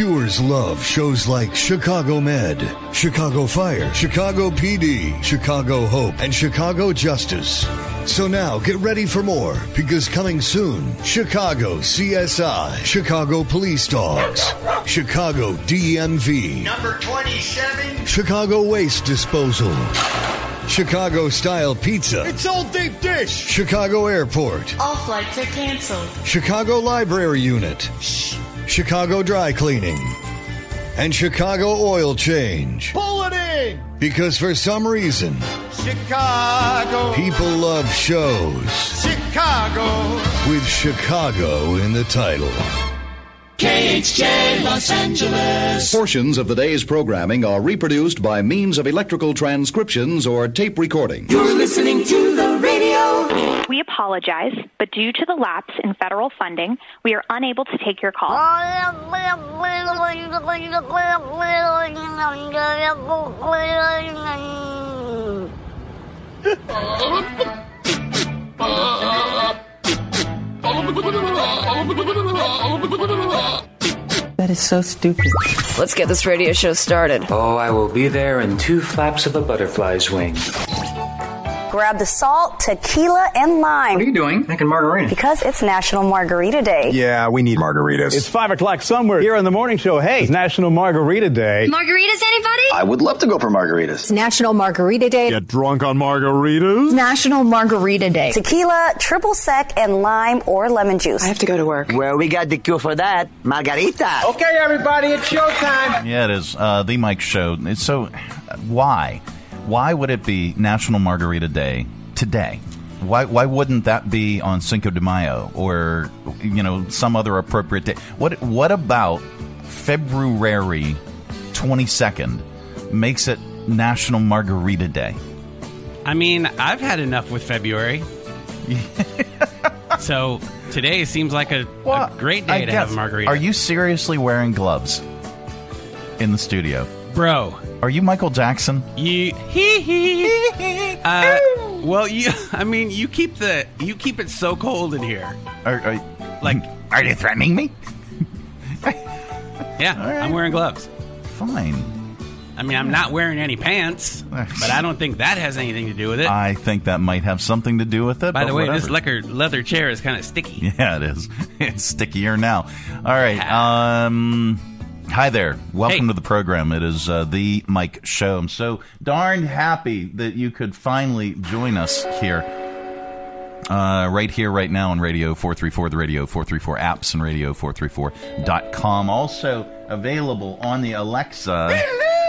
Viewers love shows like Chicago Med, Chicago Fire, Chicago PD, Chicago Hope, and Chicago Justice. So now get ready for more because coming soon, Chicago CSI, Chicago Police Dogs, Chicago DMV, Number 27. Chicago Waste Disposal, Chicago Style Pizza, It's all Deep Dish. Chicago Airport, All flights are canceled. Chicago Library Unit, Chicago Dry Cleaning, and Chicago Oil Change. Pull it in. Because for some reason, Chicago. people love shows Chicago. with Chicago in the title. KHJ Los Angeles. Portions of the day's programming are reproduced by means of electrical transcriptions or tape recording. You're listening to the radio. We apologize, but due to the lapse in federal funding, we are unable to take your call. That is so stupid. Let's get this radio show started. Oh, I will be there in two flaps of a butterfly's wing. Grab the salt, tequila, and lime. What are you doing? Making margarita. Because it's National Margarita Day. Yeah, we need margaritas. It's 5 o'clock somewhere here on the morning show. Hey, it's National Margarita Day. Margaritas, anybody? I would love to go for margaritas. It's National Margarita Day. Get drunk on margaritas? National Margarita Day. Tequila, triple sec, and lime or lemon juice. I have to go to work. Well, we got the cure for that. Margarita. Okay, everybody, it's showtime. Yeah, it is. Uh, the Mike Show. It's so. Why? Why would it be National Margarita Day today? Why, why wouldn't that be on Cinco de Mayo or you know some other appropriate day? What what about February twenty second makes it National Margarita Day? I mean, I've had enough with February. so today seems like a, a great day I to guess. have a margarita. Are you seriously wearing gloves in the studio, bro? Are you Michael Jackson? You hee hee. uh, well, you. I mean, you keep the you keep it so cold in here. Are, are like? Are you threatening me? yeah, I'm wearing gloves. Fine. I mean, I'm not wearing any pants, but I don't think that has anything to do with it. I think that might have something to do with it. By the way, whatever. this leather leather chair is kind of sticky. Yeah, it is. It's stickier now. All right. Um, hi there. Welcome Hey. to the program. It is uh, the Mike Show. I'm so darn happy that you could finally join us here. Uh, right here, right now on Radio 434, the Radio 434 apps, and Radio434.com. Also available on the Alexa.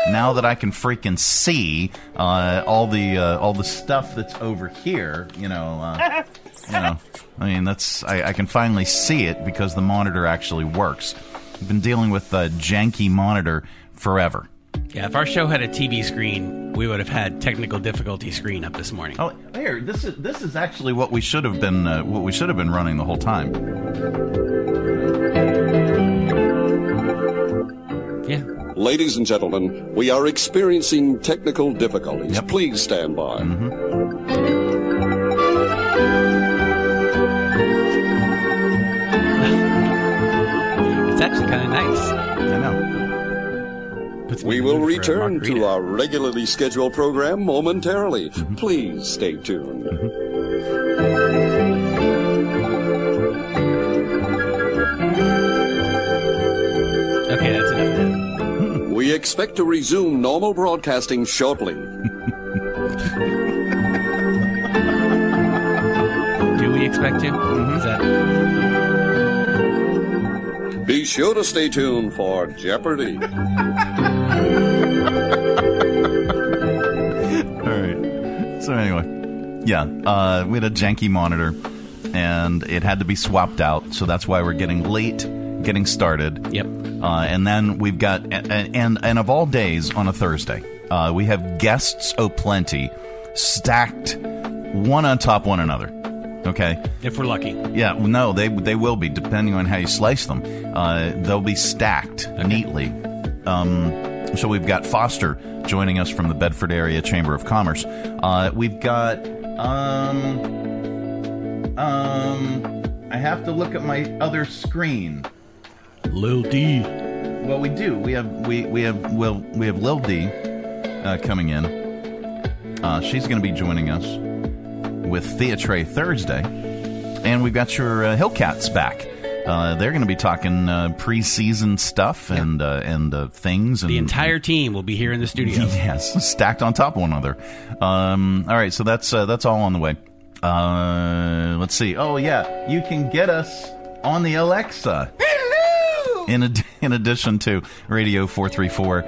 Now that I can freaking see uh, all the uh, all the stuff that's over here, you know, uh, you know, I mean, that's I, I can finally see it because the monitor actually works. I've been dealing with a janky monitor forever. Yeah, if our show had a TV screen, we would have had technical difficulty screen up this morning. Oh, here, this is this is actually what we should have been uh, what we should have been running the whole time. Yeah. Ladies and gentlemen, we are experiencing technical difficulties. Please stand by. It's actually kind of nice. I know. We will return to our regularly scheduled program momentarily. Please stay tuned. Okay, that's enough. We expect to resume normal broadcasting shortly. Do we expect to? Is that Be sure to stay tuned for Jeopardy. All right. So anyway, yeah, uh, we had a janky monitor, and it had to be swapped out. So that's why we're getting late getting started. Yep. Uh, and then we've got and, and and of all days on a Thursday, uh, we have guests oh plenty, stacked one on top one another. Okay. if we're lucky? Yeah, no, they they will be depending on how you slice them. Uh, they'll be stacked neatly. Um, so we've got Foster joining us from the Bedford Area Chamber of Commerce. Uh, we've got um um. I have to look at my other screen. Lil D. well, we do. We have we we have well we have Lil D uh, coming in. Uh, she's going to be joining us with Theatre Thursday, and we've got your uh, Hillcats back. Uh, they're going to be talking uh, preseason stuff and uh, and uh, things. And, The entire team will be here in the studio. yes, stacked on top of one another. Um, all right, so that's uh, that's all on the way. Uh, let's see. Oh yeah, you can get us on the Alexa. Hello. In ad- in addition to Radio Four Three Four.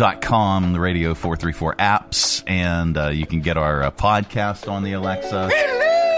Dot com, the Radio 434 apps, and uh, you can get our uh, podcast on the Alexa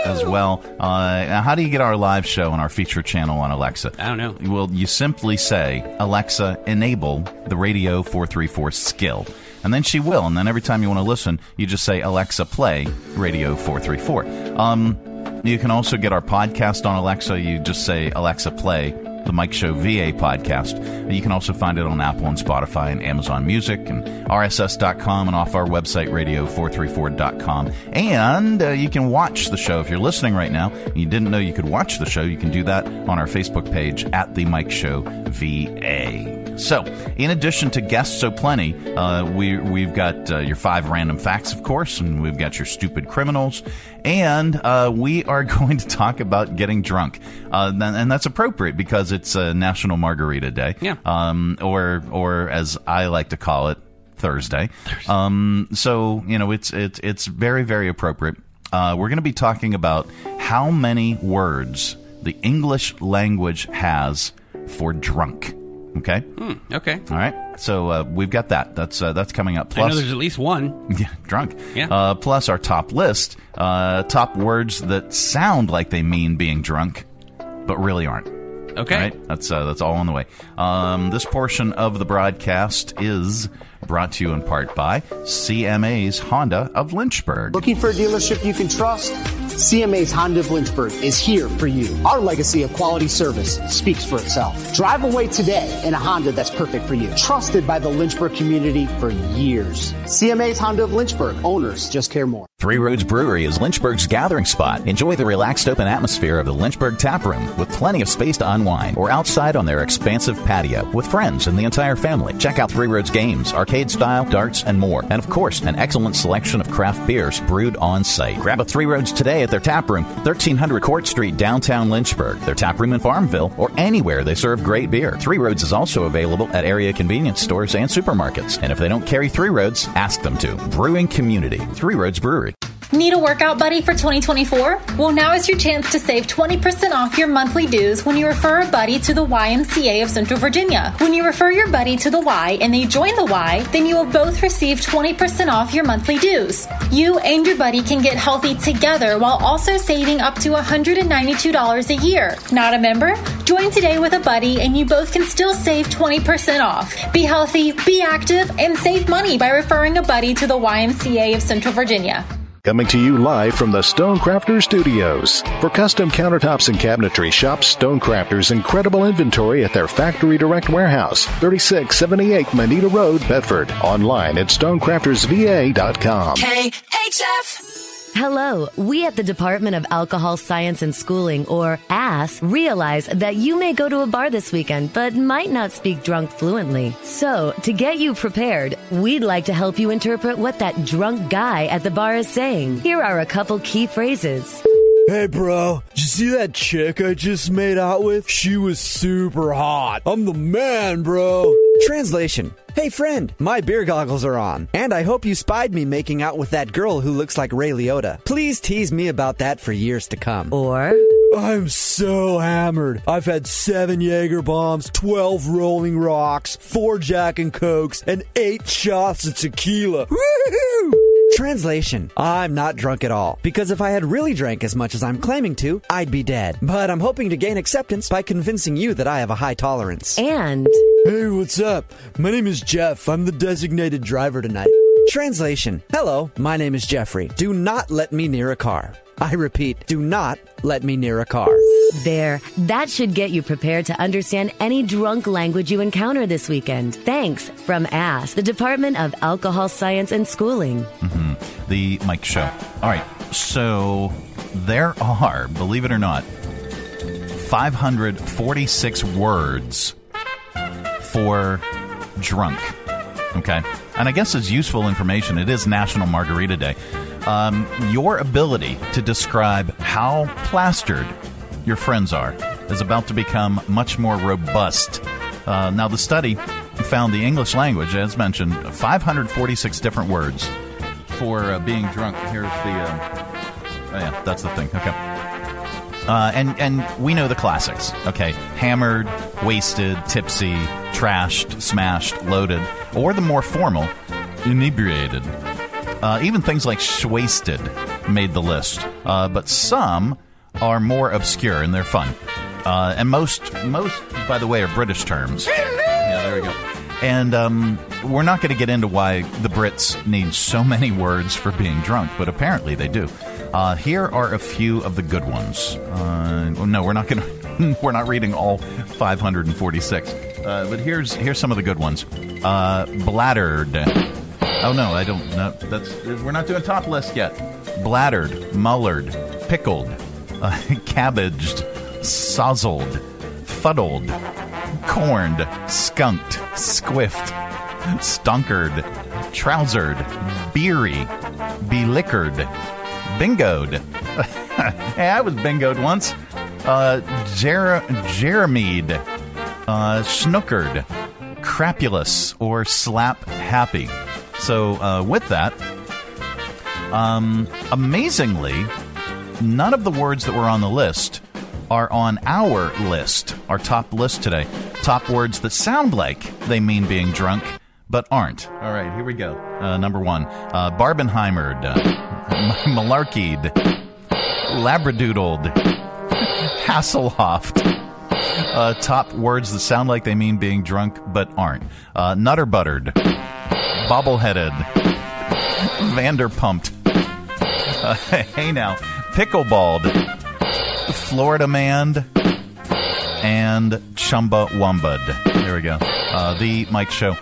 as well. Uh, how do you get our live show and our feature channel on Alexa? I don't know. Well, you simply say, Alexa, enable the Radio 434 skill. And then she will. And then every time you want to listen, you just say, Alexa, play Radio 434. Um, you can also get our podcast on Alexa. You just say, Alexa, play the Mike Show VA podcast. You can also find it on Apple and Spotify and Amazon Music and RSS.com and off our website, radio434.com. And uh, you can watch the show if you're listening right now. You didn't know you could watch the show. You can do that on our Facebook page at the Mike Show VA. So, in addition to guests so plenty, uh, we we've got uh, your five random facts, of course, and we've got your stupid criminals, and uh, we are going to talk about getting drunk, uh, and that's appropriate because it's uh, National Margarita Day, Yeah. um, or or as I like to call it, Thursday. Um, so you know, it's it's it's very very appropriate. Uh, we're going to be talking about how many words the English language has for drunk. Okay. Hmm, okay. All right. So uh, we've got that. That's uh, that's coming up. I know Plus, there's at least one. yeah, drunk. Yeah. Uh, plus our top list, uh, top words that sound like they mean being drunk, but really aren't. Okay. All right. That's uh, that's all on the way. Um, this portion of the broadcast is brought to you in part by CMA's Honda of Lynchburg. Looking for a dealership you can trust? CMA's Honda of Lynchburg is here for you. Our legacy of quality service speaks for itself. Drive away today in a Honda that's perfect for you. Trusted by the Lynchburg community for years. CMA's Honda of Lynchburg. Owners just care more. Three Roads Brewery is Lynchburg's gathering spot. Enjoy the relaxed open atmosphere of the Lynchburg Tap Room with plenty of space to unwind or outside on their expansive patio with friends and the entire family. Check out Three Roads games, arcade style, darts, and more. And of course, an excellent selection of craft beers brewed on site. Grab a Three Roads today at their tap room, 1300 Court Street, downtown Lynchburg, their tap room in Farmville, or anywhere they serve great beer. Three Roads is also available at area convenience stores and supermarkets. And if they don't carry Three Roads, ask them to. Brewing Community, Three Roads Brewery. Need a workout buddy for 2024? Well, now is your chance to save 20% off your monthly dues when you refer a buddy to the YMCA of Central Virginia. When you refer your buddy to the Y and they join the Y, then you will both receive 20% off your monthly dues. You and your buddy can get healthy together while also saving up to $192 a year. Not a member? Join today with a buddy and you both can still save 20% off. Be healthy, be active, and save money by referring a buddy to the YMCA of Central Virginia. Coming to you live from the Stonecrafter Studios. For custom countertops and cabinetry, shop Stonecrafter's incredible inventory at their Factory Direct Warehouse, 3678 Moneta Road, Bedford. Online at stonecraftersva.com. KHF. Hello, we at the Department of Alcohol Science and Schooling, or ASS, realize that you may go to a bar this weekend, but might not speak drunk fluently. So, to get you prepared, we'd like to help you interpret what that drunk guy at the bar is saying. Here are a couple key phrases. Hey, bro, did you see that chick I just made out with? She was super hot. I'm the man, bro. Translation. Hey friend, my beer goggles are on, and I hope you spied me making out with that girl who looks like Ray Liotta. Please tease me about that for years to come. Or I'm so hammered. I've had seven Jaeger bombs, 12 Rolling Rocks, four Jack and Cokes, and eight shots of tequila. Woohoo! Translation. I'm not drunk at all, because if I had really drank as much as I'm claiming to, I'd be dead. But I'm hoping to gain acceptance by convincing you that I have a high tolerance. And. Hey, what's up? My name is Jeff. I'm the designated driver tonight. Translation. Hello, my name is Jeffrey. Do not let me near a car. I repeat, do not let me near a car. There. That should get you prepared to understand any drunk language you encounter this weekend. Thanks from ASS, the Department of Alcohol Science and Schooling. Mm-hmm. The Mike Show. All right. So there are, believe it or not, 546 words for drunk. Okay. And I guess it's useful information. It is National Margarita Day. Um, your ability to describe how plastered your friends are is about to become much more robust. Uh, now, the study found the English language, as mentioned, 546 different words for uh, being drunk. Here's the. Uh, oh, yeah, that's the thing. Okay. Uh, and and we know the classics. Okay, hammered, wasted, tipsy, trashed, smashed, loaded, or the more formal, inebriated. Uh, even things like wasted made the list, uh, but some are more obscure and they're fun. Uh, and most most, by the way, are British terms. Yeah, there we go. And um, we're not going to get into why the Brits need so many words for being drunk, but apparently they do. Uh, here are a few of the good ones. Uh, no, we're not going to. we're not reading all 546. Uh, but here's here's some of the good ones. Uh, bladdered. Oh no, I don't. No, that's we're not doing top list yet. Bladdered, mullered, pickled, uh, cabbaged, sozzled, fuddled, corned, skunked, squiffed, stunkered, trousered, beery, beliquored, bingoed. hey, I was bingoed once. Uh, Jer- Jeremied, uh, snookered, crapulous, or slap happy. So, uh, with that, um, amazingly, none of the words that were on the list are on our list, our top list today. Top words that sound like they mean being drunk, but aren't. All right, here we go. Uh, number one uh, Barbenheimered, uh, Malarkeyed, Labradoodled, Hasselhoffed. Uh, top words that sound like they mean being drunk, but aren't. Uh, nutter buttered, bobbleheaded, Vanderpumped. Uh, hey now, pickleballed, Florida manned, and chumba wumbud. There we go. Uh, the Mike Show.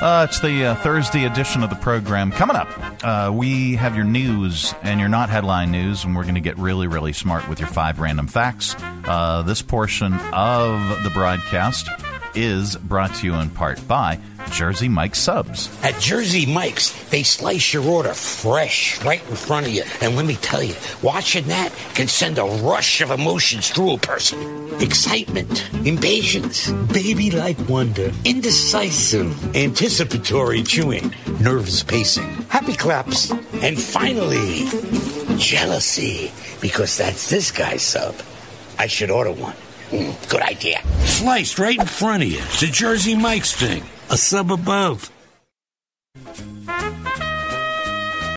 Uh, it's the uh, Thursday edition of the program. Coming up, uh, we have your news and your not headline news, and we're going to get really, really smart with your five random facts. Uh, this portion of the broadcast is brought to you in part by Jersey Mike's Subs. At Jersey Mike's, they slice your order fresh right in front of you. And let me tell you, watching that can send a rush of emotions through a person. Excitement, impatience, baby like wonder, indecisive, anticipatory chewing, nervous pacing, happy claps, and finally, jealousy, because that's this guy's sub. I should order one. Mm, good idea. Sliced right in front of you. It's a Jersey Mike's thing. A sub above.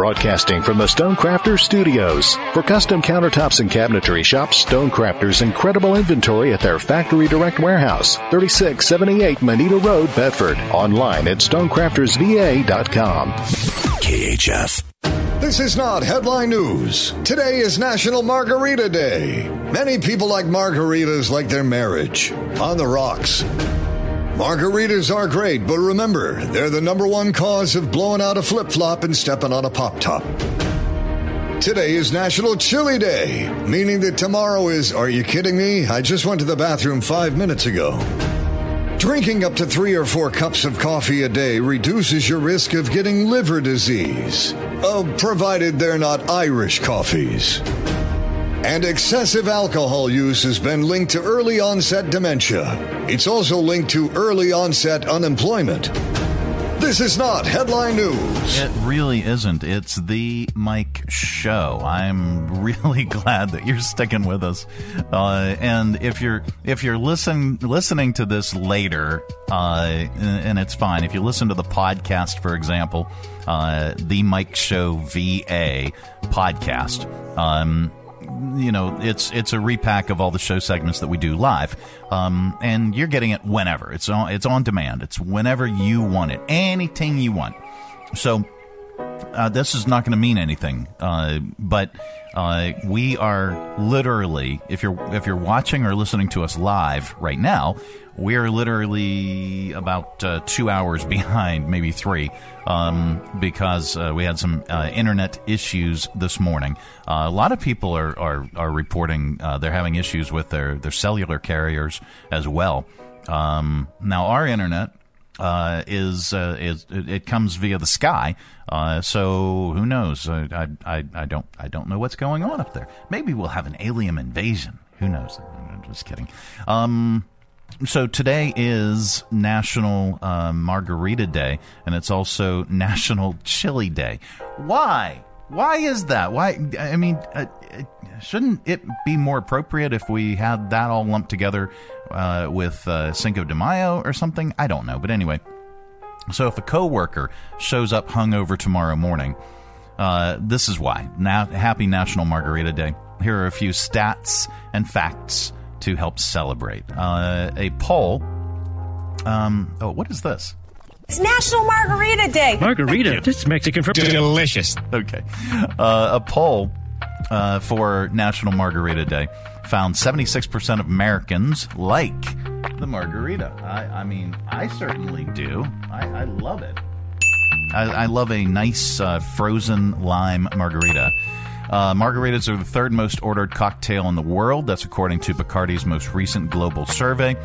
Broadcasting from the Stonecrafters Studios. For custom countertops and cabinetry, shop Stonecrafters' incredible inventory at their factory direct warehouse, 3678 Moneta Road, Bedford. Online at stonecraftersva.com. KHF. This is not headline news. Today is National Margarita Day. Many people like margaritas like their marriage. On the rocks. Margaritas are great, but remember, they're the number one cause of blowing out a flip flop and stepping on a pop top. Today is National Chili Day, meaning that tomorrow is, are you kidding me? I just went to the bathroom five minutes ago. Drinking up to three or four cups of coffee a day reduces your risk of getting liver disease, uh, provided they're not Irish coffees. And excessive alcohol use has been linked to early onset dementia. It's also linked to early onset unemployment. This is not headline news. It really isn't. It's the Mike Show. I'm really glad that you're sticking with us. Uh, and if you're if you're listen listening to this later, uh, and it's fine. If you listen to the podcast, for example, uh, the Mike Show VA podcast. Um, you know, it's it's a repack of all the show segments that we do live, um, and you're getting it whenever. It's on it's on demand. It's whenever you want it, anything you want. So uh, this is not going to mean anything, uh, but uh, we are literally if you're if you're watching or listening to us live right now, we're literally about uh, two hours behind, maybe three, um, because uh, we had some uh, internet issues this morning. Uh, a lot of people are are, are reporting uh, they're having issues with their their cellular carriers as well. Um, now our internet. Uh, is is it, comes via the sky, so who knows? I, I I don't I don't know what's going on up there. Maybe we'll have an alien invasion. Who knows? I'm just kidding. Um, so today is National uh, Margarita Day, and it's also National Chili Day. Why? Why is that? Why? I mean, uh, shouldn't it be more appropriate if we had that all lumped together uh, with uh, Cinco de Mayo or something? I don't know, but anyway. So if a coworker shows up hungover tomorrow morning, uh, this is why. Now, happy National Margarita Day. Here are a few stats and facts to help celebrate. Uh, a poll. Um, oh, what is this? It's National Margarita Day. Margarita. This is Mexican for delicious. Okay, uh, a poll uh, for National Margarita Day found 76% of Americans like the margarita. I, I mean, I certainly do. I, I love it. I, I, love a nice uh, frozen lime margarita. Uh, margaritas are the third most ordered cocktail in the world. That's according to Bacardi's most recent global survey.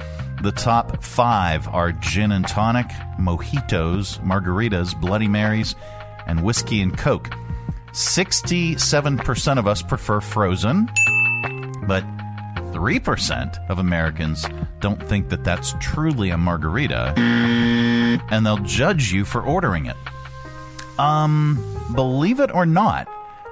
The top five are gin and tonic, mojitos, margaritas, Bloody Marys, and whiskey and Coke. 67% of us prefer frozen, but 3% of Americans don't think that that's truly a margarita, and they'll judge you for ordering it. Um, believe it or not,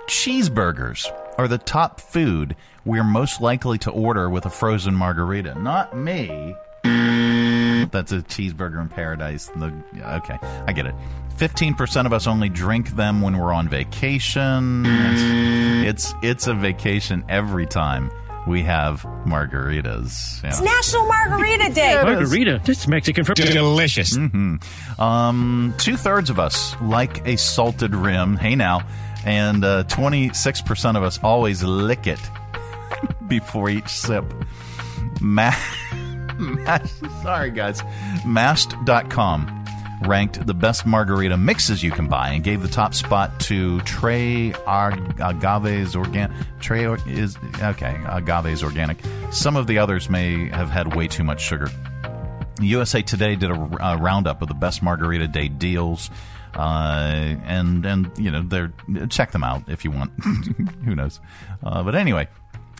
cheeseburgers are the top food we're most likely to order with a frozen margarita. Not me. That's a cheeseburger in paradise. The, okay, I get it. 15% of us only drink them when we're on vacation. It's, it's a vacation every time we have margaritas. Yeah. It's National Margarita Day. Yeah, Margarita. This is Mexican for delicious. Mm-hmm. Um, Two thirds of us like a salted rim. Hey now, and uh, 26% of us always lick it before each sip. Ma- sorry, guys. Mashed.com ranked the best margarita mixes you can buy and gave the top spot to Tres Agaves Organic. Trey is okay. Agave's Organic. Some of the others may have had way too much sugar. USA Today did a, a roundup of the best margarita day deals. Uh, and and you know they're check them out if you want. Who knows? Uh, but anyway,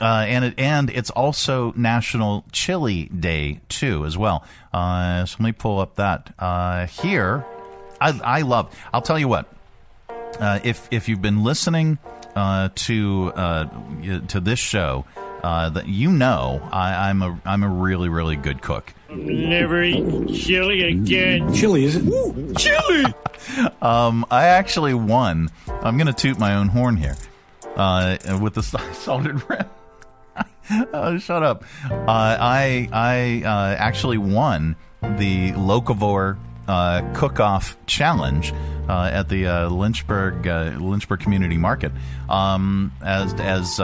uh, and it and it's also National Chili Day too as well. Uh, so let me pull up that uh, here. I, I love. I'll tell you what. Uh, if if you've been listening uh, to uh, to this show, that you know I, I'm a I'm a really really good cook. Never eat chili again. Chili is it? Ooh, chili. um, I actually won. I'm going to toot my own horn here uh, with the salted rim. oh, shut up. Uh, I I uh, actually won the Locavore uh, cook-off challenge uh, at the uh, Lynchburg uh, Lynchburg Community Market um, as as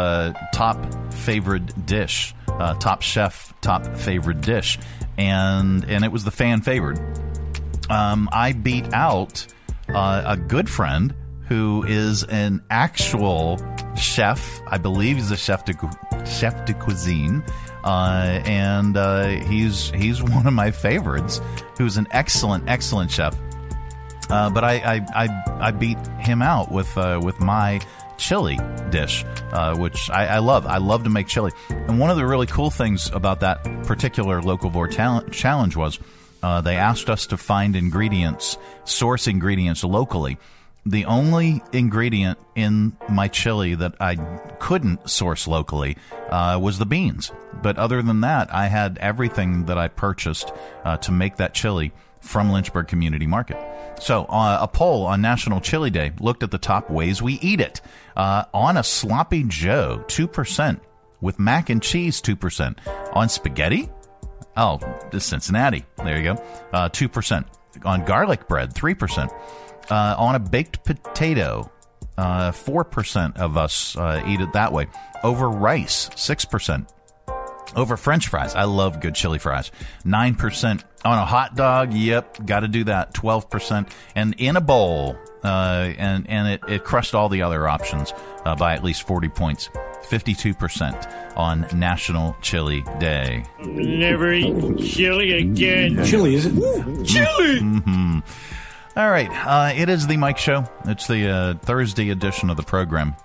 top favorite dish, top chef top favorite dish, and and it was the fan favorite. Um, I beat out uh, a good friend who is an actual chef. I believe he's a chef de chef de cuisine, uh, and uh, he's he's one of my favorites. Who's an excellent excellent chef. Uh, but I, I, I I beat him out with uh, with my chili dish, uh, which I, I, love. I love to make chili. And one of the really cool things about that particular Locavore talent challenge was uh, they asked us to find ingredients, source ingredients locally. The only ingredient in my chili that I couldn't source locally uh, was the beans. But other than that, I had everything that I purchased uh, to make that chili from Lynchburg Community Market. So, uh, a poll on National Chili Day looked at the top ways we eat it. Uh, on a sloppy Joe, 2%. With mac and cheese, 2%. On spaghetti? Oh, Cincinnati. There you go. Uh, 2%. On garlic bread, 3%. Uh, on a baked potato, uh, 4% of us uh, eat it that way. Over rice, 6%. Over French fries, I love good chili fries. 9% on a hot dog, yep, got to do that. 12%. And in a bowl, uh, and, and it, it crushed all the other options uh, by at least 40 points. 52% on National Chili Day. Never eat chili again. Chili, is it? Chili! Mm-hmm. All right, uh, it is the Mike Show. It's the uh, Thursday edition of the program.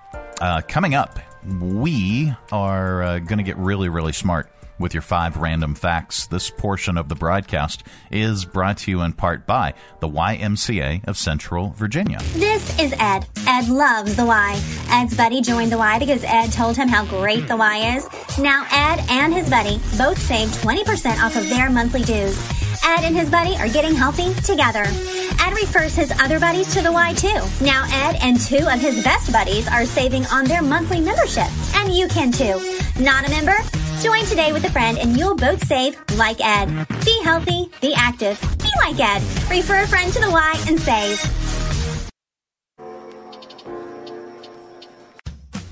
Uh, coming up, we are uh, going to get really, really smart with your five random facts. This portion of the broadcast is brought to you in part by the YMCA of Central Virginia. This is Ed. Ed loves the Y. Ed's buddy joined the Y because Ed told him how great the Y is. Now, Ed and his buddy both saved 20% off of their monthly dues. Ed and his buddy are getting healthy together. Ed refers his other buddies to the Y too. Now Ed and two of his best buddies are saving on their monthly membership. And you can too. Not a member? Join today with a friend and you'll both save like Ed. Be healthy, be active, be like Ed. Refer a friend to the Y and save.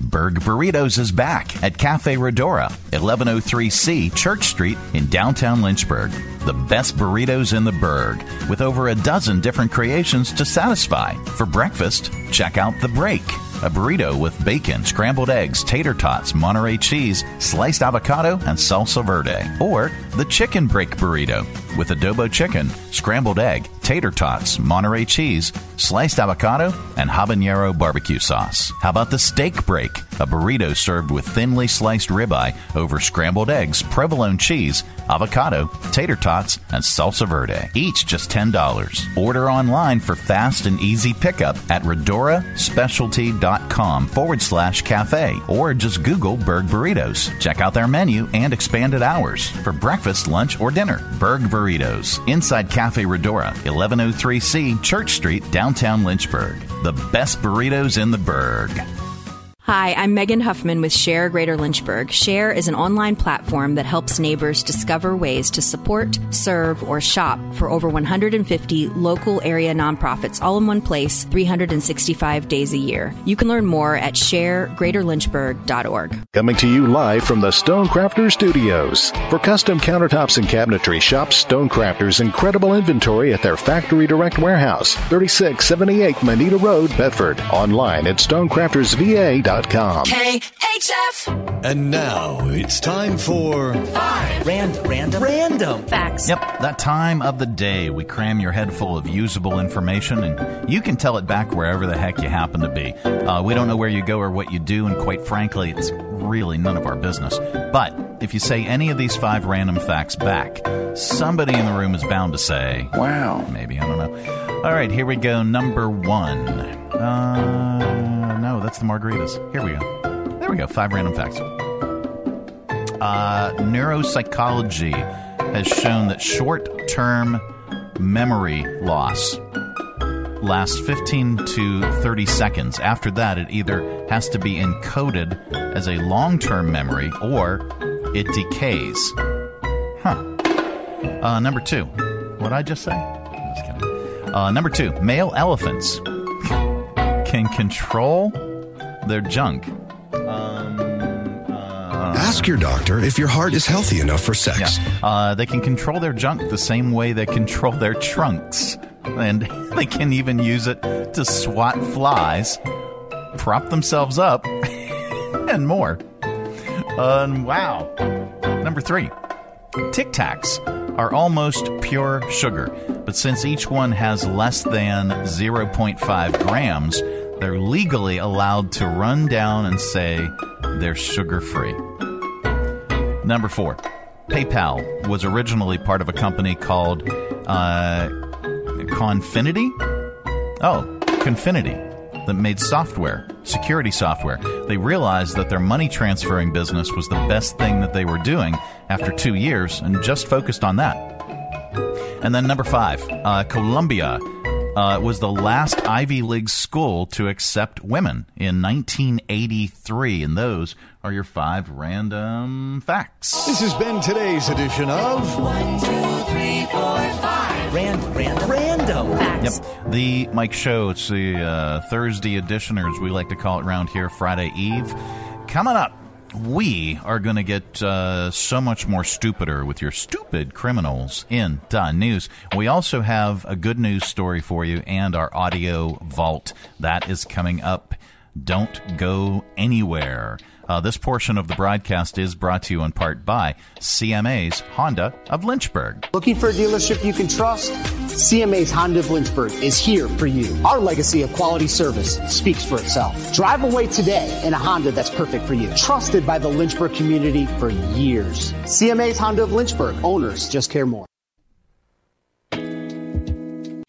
Berg Burritos is back at Cafe Redora, 1103C Church Street in downtown Lynchburg. The best burritos in the Berg, with over a dozen different creations to satisfy. For breakfast, check out The Break, a burrito with bacon, scrambled eggs, tater tots, Monterey cheese, sliced avocado, and salsa verde. Or the Chicken Break Burrito, with adobo chicken, scrambled egg, tater tots, Monterey cheese, sliced avocado, and habanero barbecue sauce. How about the Steak Break, a burrito served with thinly sliced ribeye over scrambled eggs, provolone cheese, avocado, tater tots, and salsa verde. Each just $10. Order online for fast and easy pickup at redoraspecialty.com forward slash cafe or just Google Berg Burritos. Check out their menu and expanded hours for breakfast, lunch, or dinner. Berg Burritos, inside Cafe Redora, 1103C Church Street, downtown Lynchburg. The best burritos in the Berg. Hi, I'm Megan Huffman with Share Greater Lynchburg. Share is an online platform that helps neighbors discover ways to support, serve, or shop for over 150 local area nonprofits all in one place 365 days a year. You can learn more at sharegreaterlynchburg.org. Coming to you live from the Stonecrafter Studios. For custom countertops and cabinetry, shop Stonecrafter's incredible inventory at their Factory Direct Warehouse, 3678 Moneta Road, Bedford. Online at stonecraftersva.com. KHF. And now it's time for Five random, random, random facts. Yep, that time of the day we cram your head full of usable information and you can tell it back wherever the heck you happen to be. Uh, we don't know where you go or what you do, and quite frankly, it's really none of our business. But if you say any of these five random facts back, somebody in the room is bound to say, Wow. Maybe, I don't know. All right, here we go. Number one. Uh, no, that's the margaritas. Here we go. There we go. Five random facts. Uh, neuropsychology has shown that short term memory loss lasts 15 to 30 seconds. After that, it either has to be encoded as a long term memory or it decays. Huh. Uh, number two. What I just say? Just. Uh, number two. Male elephants can control their junk. Um, uh, Ask your doctor if your heart is healthy enough for sex. Yeah. Uh, they can control their junk the same way they control their trunks. And they can even use it to swat flies, prop themselves up, and more. Um, wow. Number three Tic Tacs are almost pure sugar, but since each one has less than 0.5 grams, they're legally allowed to run down and say they're sugar free. Number four, PayPal was originally part of a company called uh, Confinity. Oh, Confinity that made software, security software. They realized that their money transferring business was the best thing that they were doing after two years and just focused on that. And then number five, uh, Columbia uh, was the last Ivy League school to accept women in 1983. And those are your five random facts. This has been today's edition of One, two, three, four, five. Random, random, random. Facts. Yep. The Mike Show. It's the uh, Thursday edition, or as we like to call it around here, Friday Eve. Coming up, we are going to get uh, so much more stupider with your stupid criminals in the news. We also have a good news story for you and our audio vault. That is coming up. Don't go anywhere. Uh, this portion of the broadcast is brought to you in part by CMA's Honda of Lynchburg. Looking for a dealership you can trust? CMA's Honda of Lynchburg is here for you. Our legacy of quality service speaks for itself. Drive away today in a Honda that's perfect for you. Trusted by the Lynchburg community for years. CMA's Honda of Lynchburg. Owners just care more.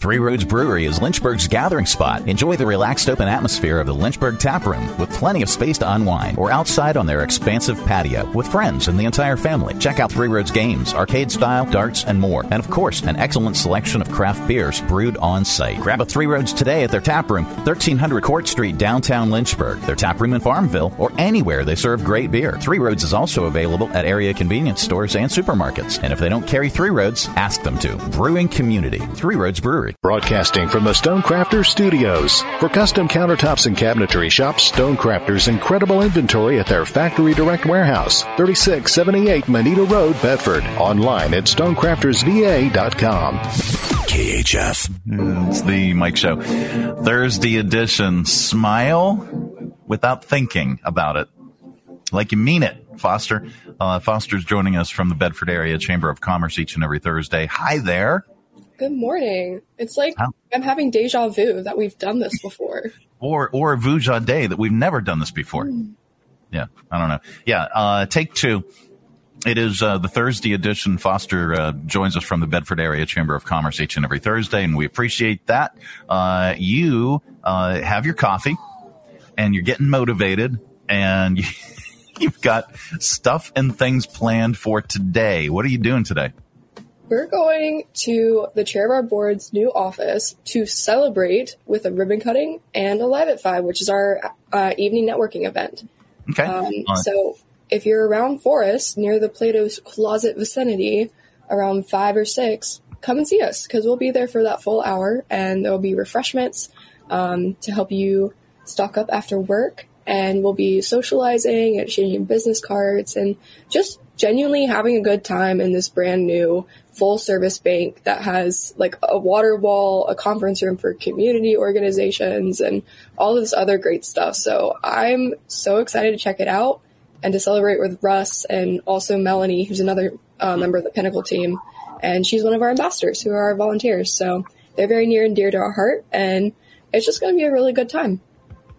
Three Roads Brewery is Lynchburg's gathering spot. Enjoy the relaxed open atmosphere of the Lynchburg Tap Room with plenty of space to unwind or outside on their expansive patio with friends and the entire family. Check out Three Roads games, arcade style, darts, and more. And of course, an excellent selection of craft beers brewed on site. Grab a Three Roads today at their tap room, 1300 Court Street, downtown Lynchburg. Their tap room in Farmville or anywhere they serve great beer. Three Roads is also available at area convenience stores and supermarkets. And if they don't carry Three Roads, ask them to. Brewing Community, Three Roads Brewery. Broadcasting from the Stonecrafters Studios. For custom countertops and cabinetry, shop Stonecrafters' incredible inventory at their Factory Direct Warehouse, 3678 Moneta Road, Bedford. Online at stonecraftersva.com. KHF. It's the Mike Show. Thursday edition. Smile without thinking about it. Like you mean it, Foster. Uh, Foster's joining us from the Bedford Area Chamber of Commerce each and every Thursday. Hi there. Good morning. It's like I'm having deja vu that we've done this before. Or or Vuja Day that we've never done this before. Yeah, I don't know. Yeah, uh, take two. It is uh, the Thursday edition. Foster uh, joins us from the Bedford Area Chamber of Commerce each and every Thursday, and we appreciate that. Uh, you uh, have your coffee, and you're getting motivated, and you've got stuff and things planned for today. What are you doing today? We're going to the chair of our board's new office to celebrate with a ribbon cutting and a live at five, which is our uh, evening networking event. Okay. Um, so if you're around Forest near the Plato's Closet vicinity around five or six, come and see us because we'll be there for that full hour and there will be refreshments um, to help you stock up after work. And we'll be socializing and exchanging business cards and just genuinely having a good time in this brand new full service bank that has like a water wall, a conference room for community organizations, and all this other great stuff. So I'm so excited to check it out and to celebrate with Russ and also Melanie, who's another uh, member of the Pinnacle team. And she's one of our ambassadors who are our volunteers. So they're very near and dear to our heart. And it's just going to be a really good time.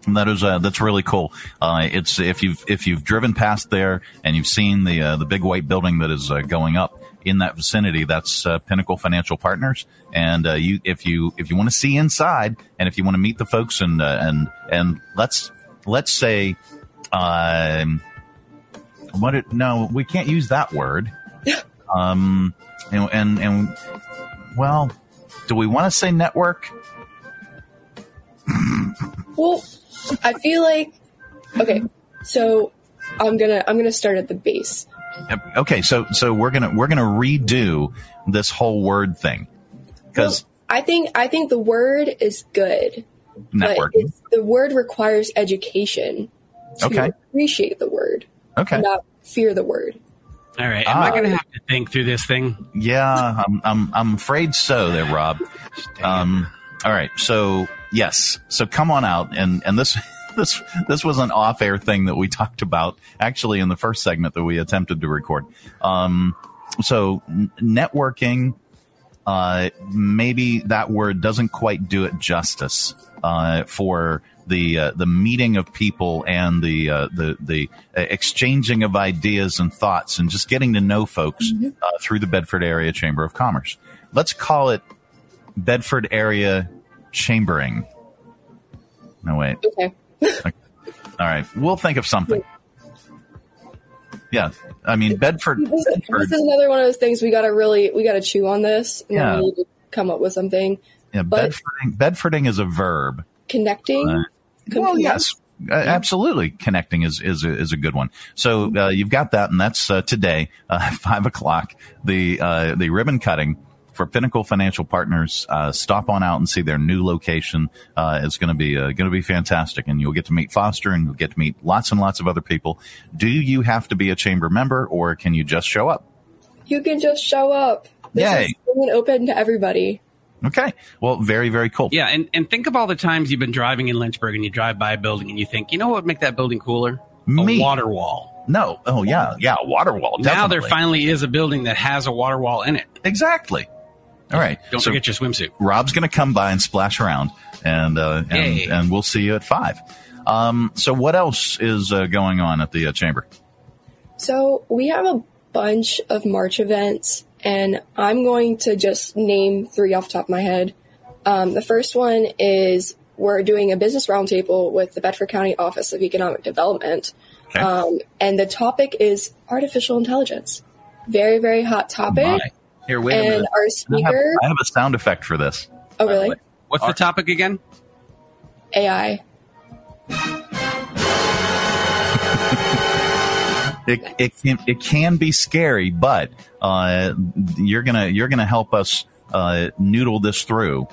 And that is uh, that's really cool. Uh, it's if you've if you've driven past there and you've seen the uh, the big white building that is uh, going up in that vicinity, that's uh, Pinnacle Financial Partners. And uh, you if you if you want to see inside and if you want to meet the folks and uh, and and let's let's say um, What? It, no, we can't use that word. um, and, and and well, do we want to say network? Well, I feel like okay. So I'm gonna I'm gonna start at the base. Yep. Okay, so so we're gonna we're gonna redo this whole word thing because I think I think the word is good, but networking. it's, the word requires education to Okay. appreciate the word, Okay. and not fear the word. All right. Am I Ah. going to have to think through this thing? Yeah, I'm I'm I'm afraid so. There, Rob. Um, all right, so yes, so come on out, and and this this this was an off-air thing that we talked about actually in the first segment that we attempted to record. Um, so networking, uh, maybe that word doesn't quite do it justice uh, for the uh, the meeting of people and the uh, the the uh, exchanging of ideas and thoughts and just getting to know folks uh, through the Bedford Area Chamber of Commerce. Let's call it Bedford Area Chambering. No wait. Okay. All right, we'll think of something. Yeah, I mean Bedford. This, this is another one of those things we gotta really we gotta chew on this, and Yeah. then we need to come up with something. Yeah, but- Bedfording, Bedfording is a verb. Connecting. Uh, well, yes, uh, absolutely. Connecting is is a, is a good one. So uh, you've got that, and that's uh, today, uh, five o'clock. The uh, the ribbon cutting for Pinnacle Financial Partners. Uh, stop on out and see their new location. Uh, it's going to be uh, going to be fantastic, and you'll get to meet Foster, and you'll get to meet lots and lots of other people. Do you have to be a chamber member, or can you just show up? You can just show up. This Yay. is open- open to everybody. Okay. Well, very very cool. Yeah, and, and think of all the times you've been driving in Lynchburg and you drive by a building and you think, you know what would make that building cooler? Me. A water wall. No. Oh yeah, yeah. Water wall. Now there finally is a building that has a water wall in it. Exactly. All right. Don't So forget your swimsuit. Rob's going to come by and splash around, and uh, and, and we'll see you at five. Um, so what else is uh, going on at the uh, chamber? So we have a bunch of March events, and I'm going to just name three off the top of my head. Um, the first one is we're doing a business roundtable with the Bedford County Office of Economic Development, um, and the topic is artificial intelligence. Very, very hot topic. My. Here, wait a and minute. our I have, speaker, I have a sound effect for this. oh really? What's the topic again? AI. It it can, it can be scary, but uh, you're gonna you're gonna help us uh, noodle this through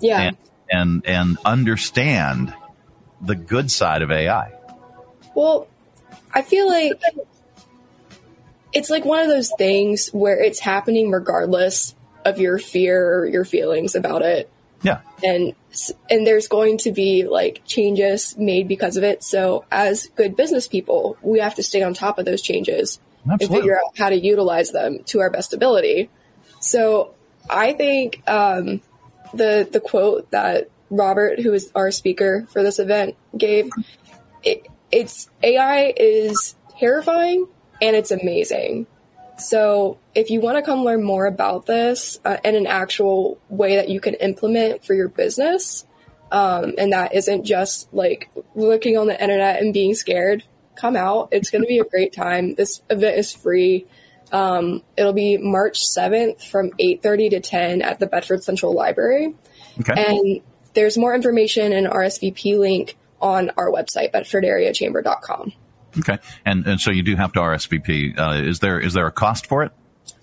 Yeah. and, and and understand the good side of AI. Well, I feel like it's like one of those things where it's happening regardless of your fear or your feelings about it. Yeah. And and there's going to be like changes made because of it. So as good business people, we have to stay on top of those changes and figure out how to utilize them to our best ability. So I think um, the the quote that Robert, who is our speaker for this event, gave it, it's AI is terrifying and it's amazing. So if you want to come learn more about this uh, and an actual way that you can implement for your business, um, and that isn't just like looking on the internet and being scared, come out. It's going to be a great time. This event is free. Um, it'll be March 7th from 8:30 to 10 at the Bedford Central Library. Okay. And there's more information and RSVP link on our website, bedfordareachamber.com. Okay, and and so you do have to RSVP. Uh, is there is there a cost for it?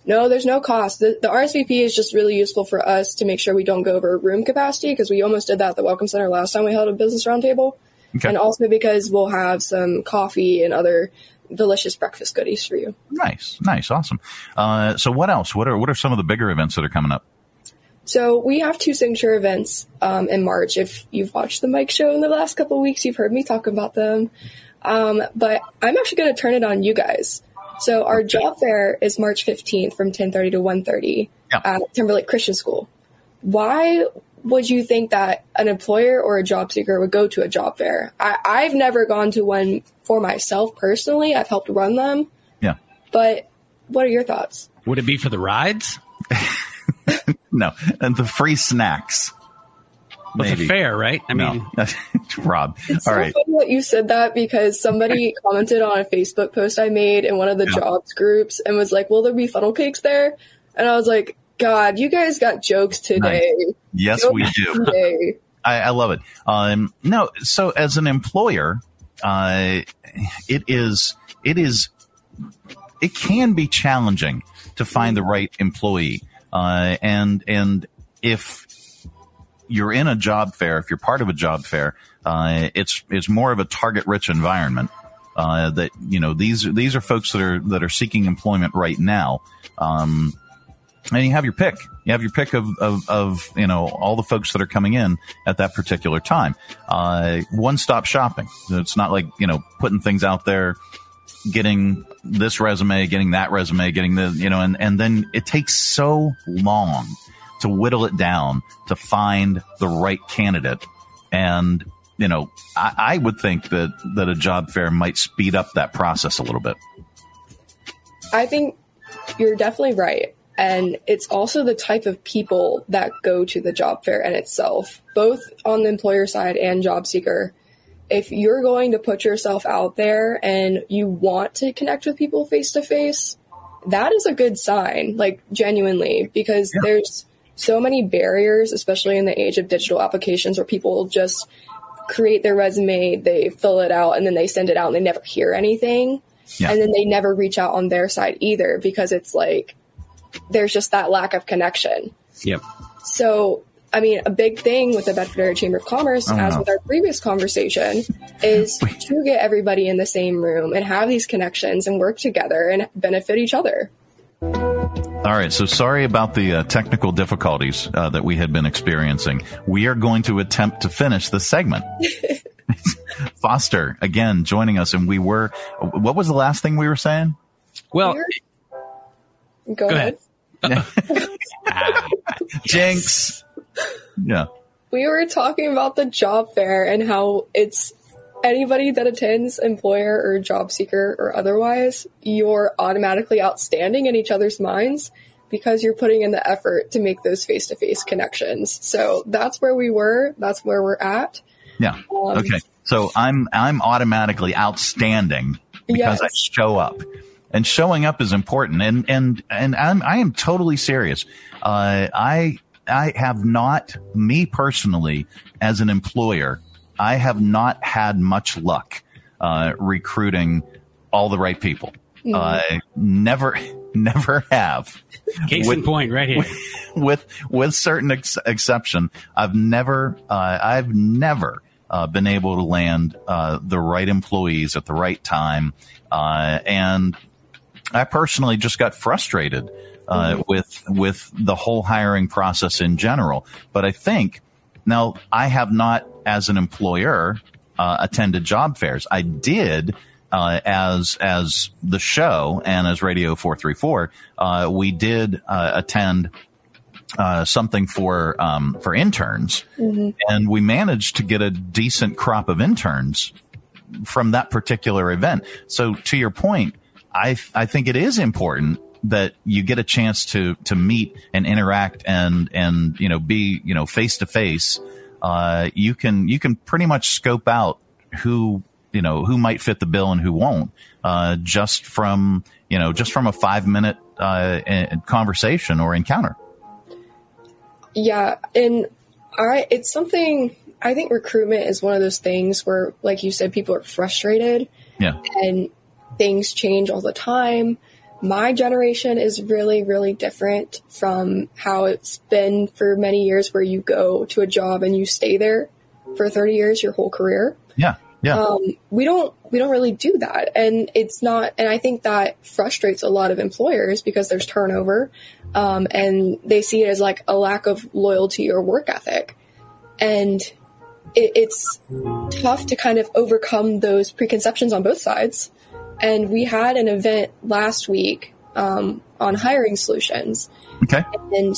No, there's no cost. The, the RSVP is just really useful for us to make sure we don't go over room capacity because we almost did that at the Welcome Center last time we held a business roundtable. Okay. And also because we'll have some coffee and other delicious breakfast goodies for you. Nice, nice, awesome. Uh, so what else? What are what are some of the bigger events that are coming up? So we have two signature events um, in March. If you've watched the Mike Show in the last couple of weeks, you've heard me talk about them. Um, but I'm actually going to turn it on you guys. So our job fair is March 15th from 10:30 to 1:30 at Timberlake Christian School. Why would you think that an employer or a job seeker would go to a job fair? I, I've never gone to one for myself personally. I've helped run them, Yeah. but what are your thoughts? Would it be for the rides? No, and the free snacks. Well, it's maybe. fair, right? I No. mean, Rob. It's All so right. funny that you said that because somebody commented on a Facebook post I made in one of the Yeah. jobs groups and was like, "Will there be funnel cakes there?" And I was like, "God, you guys got jokes today." Yes, Jokes we do. I, I love it. Um, no, so as an employer, uh, it is it is it can be challenging to find the right employee, uh, and and if you're in a job fair, if you're part of a job fair, uh, it's it's more of a target rich environment. Uh, that you know these these are folks that are that are seeking employment right now. Um, and you have your pick. You have your pick of, of, of, you know, all the folks that are coming in at that particular time. Uh, one stop shopping. It's not like, you know, putting things out there, getting this resume, getting that resume, getting the, you know, and, and then it takes so long to whittle it down to find the right candidate. And, you know, I, I would think that, that a job fair might speed up that process a little bit. I think you're definitely right. And it's also the type of people that go to the job fair in itself, both on the employer side and job seeker. If you're going to put yourself out there and you want to connect with people face to face, that is a good sign, like genuinely, because there's so many barriers, especially in the age of digital applications where people just create their resume, they fill it out, and then they send it out and they never hear anything. Yeah. And then they never reach out on their side either because it's like there's just that lack of connection. Yep. So, I mean, a big thing with the Bedford Chamber of Commerce, Oh, as no. with our previous conversation, is to get everybody in the same room and have these connections and work together and benefit each other. All right, so sorry about the uh, technical difficulties uh, that we had been experiencing. We are going to attempt to finish the segment. Foster, again, joining us, and we were. What was the last thing we were saying? Well, Go, Go ahead. Jinx. Yeah. We were talking about the job fair and how it's anybody that attends, employer or job seeker or otherwise, you're automatically outstanding in each other's minds because you're putting in the effort to make those face to face connections. So that's where we were. That's where we're at. Yeah. Um, Okay. So I'm I'm automatically outstanding because I show up, and showing up is important. And and and I'm I am totally serious. Uh, I I have not me personally as an employer. I have not had much luck uh, recruiting all the right people. Mhm. I never never have. Case in point, right here. with with certain ex- exception, I've never uh, I've never uh, been able to land uh, the right employees at the right time, uh, and I personally just got frustrated uh, with with the whole hiring process in general. But I think now I have not, as an employer, uh, attended job fairs. I did. Uh, as as the show and as Radio Four Three Four, uh, we did uh, attend uh, something for um, for interns, Mhm. and we managed to get a decent crop of interns from that particular event. So to your point, I I think it is important that you get a chance to to meet and interact and and you know be you know face to face. Uh, You can you can pretty much scope out who you know who might fit the bill and who won't uh, just from you know just from a five minute uh, conversation or encounter. Yeah, and I it's something I think recruitment is one of those things where like you said people are frustrated Yeah. and things change all the time. My generation is really really different from how it's been for many years where you go to a job and you stay there for 30 years your whole career. Yeah. Yeah. Um, we don't we don't really do that, and it's not. And I think that frustrates a lot of employers because there's turnover, um, and they see it as like a lack of loyalty or work ethic, and it, it's tough to kind of overcome those preconceptions on both sides. And we had an event last week um, on hiring solutions, Okay. and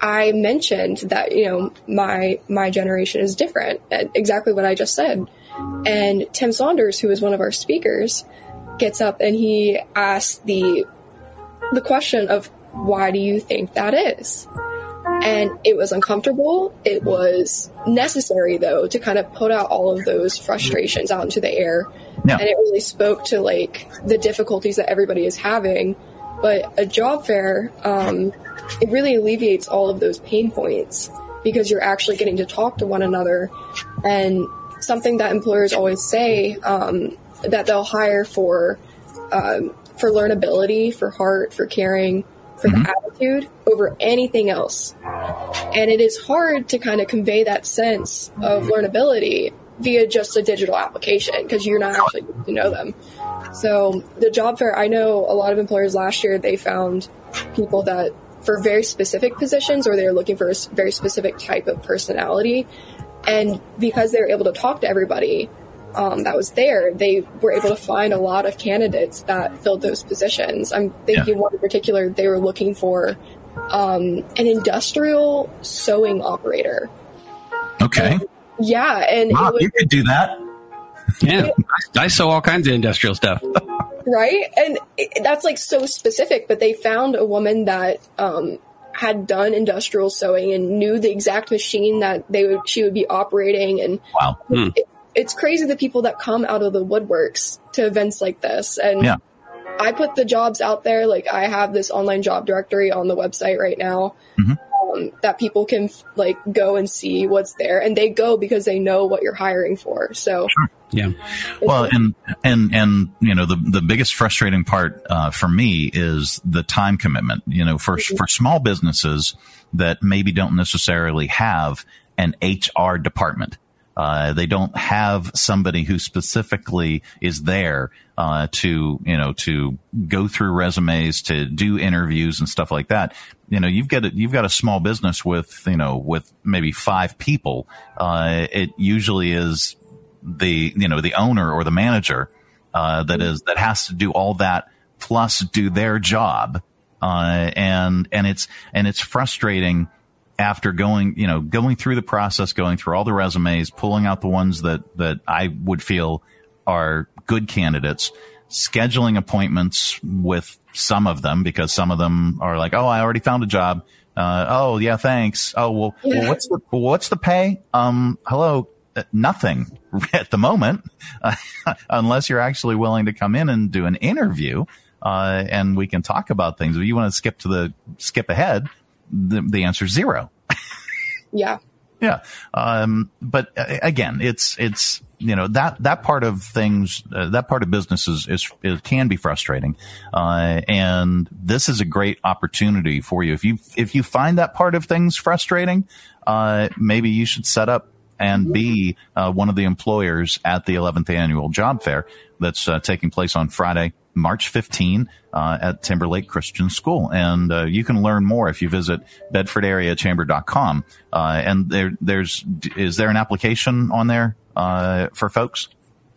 I mentioned that you know my my generation is different, exactly what I just said. And Tim Saunders, who is one of our speakers, gets up and he asks the the question of why do you think that is? And it was uncomfortable. It was necessary, though, to kind of put out all of those frustrations out into the air. Yeah. And it really spoke to like the difficulties that everybody is having. But a job fair, um, it really alleviates all of those pain points because you're actually getting to talk to one another. And something that employers always say um, that they'll hire for um, for learnability, for heart, for caring, for the attitude over anything else. And it is hard to kind of convey that sense of learnability via just a digital application because you're not actually getting to know them. So the job fair, I know a lot of employers last year they found people that for very specific positions or they're looking for a very specific type of personality, and because they were able to talk to everybody um, that was there, they were able to find a lot of candidates that filled those positions. I'm thinking one in particular, they were looking for um, an industrial sewing operator. Okay. Yeah, and Wow, was you could do that. Yeah, I sew all kinds of industrial stuff. right and it, that's like so specific but they found a woman that um, had done industrial sewing and knew the exact machine that they would she would be operating and wow it, it's crazy the people that come out of the woodworks to events like this and Yeah. i put the jobs out there like i have this online job directory on the website right now um, that people can like go and see what's there and they go because they know what you're hiring for so Yeah. Well, and and and you know the the biggest frustrating part uh, for me is the time commitment. You know, for for small businesses that maybe don't necessarily have an HR department. Uh, they don't have somebody who specifically is there uh, to you know to go through resumes, to do interviews and stuff like that. You know, you've got a, you've got a small business with you know with maybe five people. Uh, it usually is the you know the owner or the manager uh, that is that has to do all that plus do their job uh, and and it's and it's frustrating after going you know going through the process going through all the resumes pulling out the ones that that I would feel are good candidates scheduling appointments with some of them because some of them are like oh I already found a job. Uh, oh yeah thanks. Oh well, well what's the what's the pay? Um hello uh, nothing at the moment, uh, unless you're actually willing to come in and do an interview, uh, and we can talk about things. If you want to skip to the skip ahead, the, the answer is zero. yeah Yeah. Um, but uh, again, it's, it's, you know, that, that part of things, uh, that part of business is, is, it can be frustrating. Uh, and this is a great opportunity for you. If you, if you find that part of things frustrating, uh, maybe you should set up and be uh, one of the employers at the 11th annual job fair that's uh, taking place on Friday, March 15 uh, at Timberlake Christian School. And uh, you can learn more if you visit bedfordareachamber.com. Uh, and there, there's, is there an application on there uh, for folks?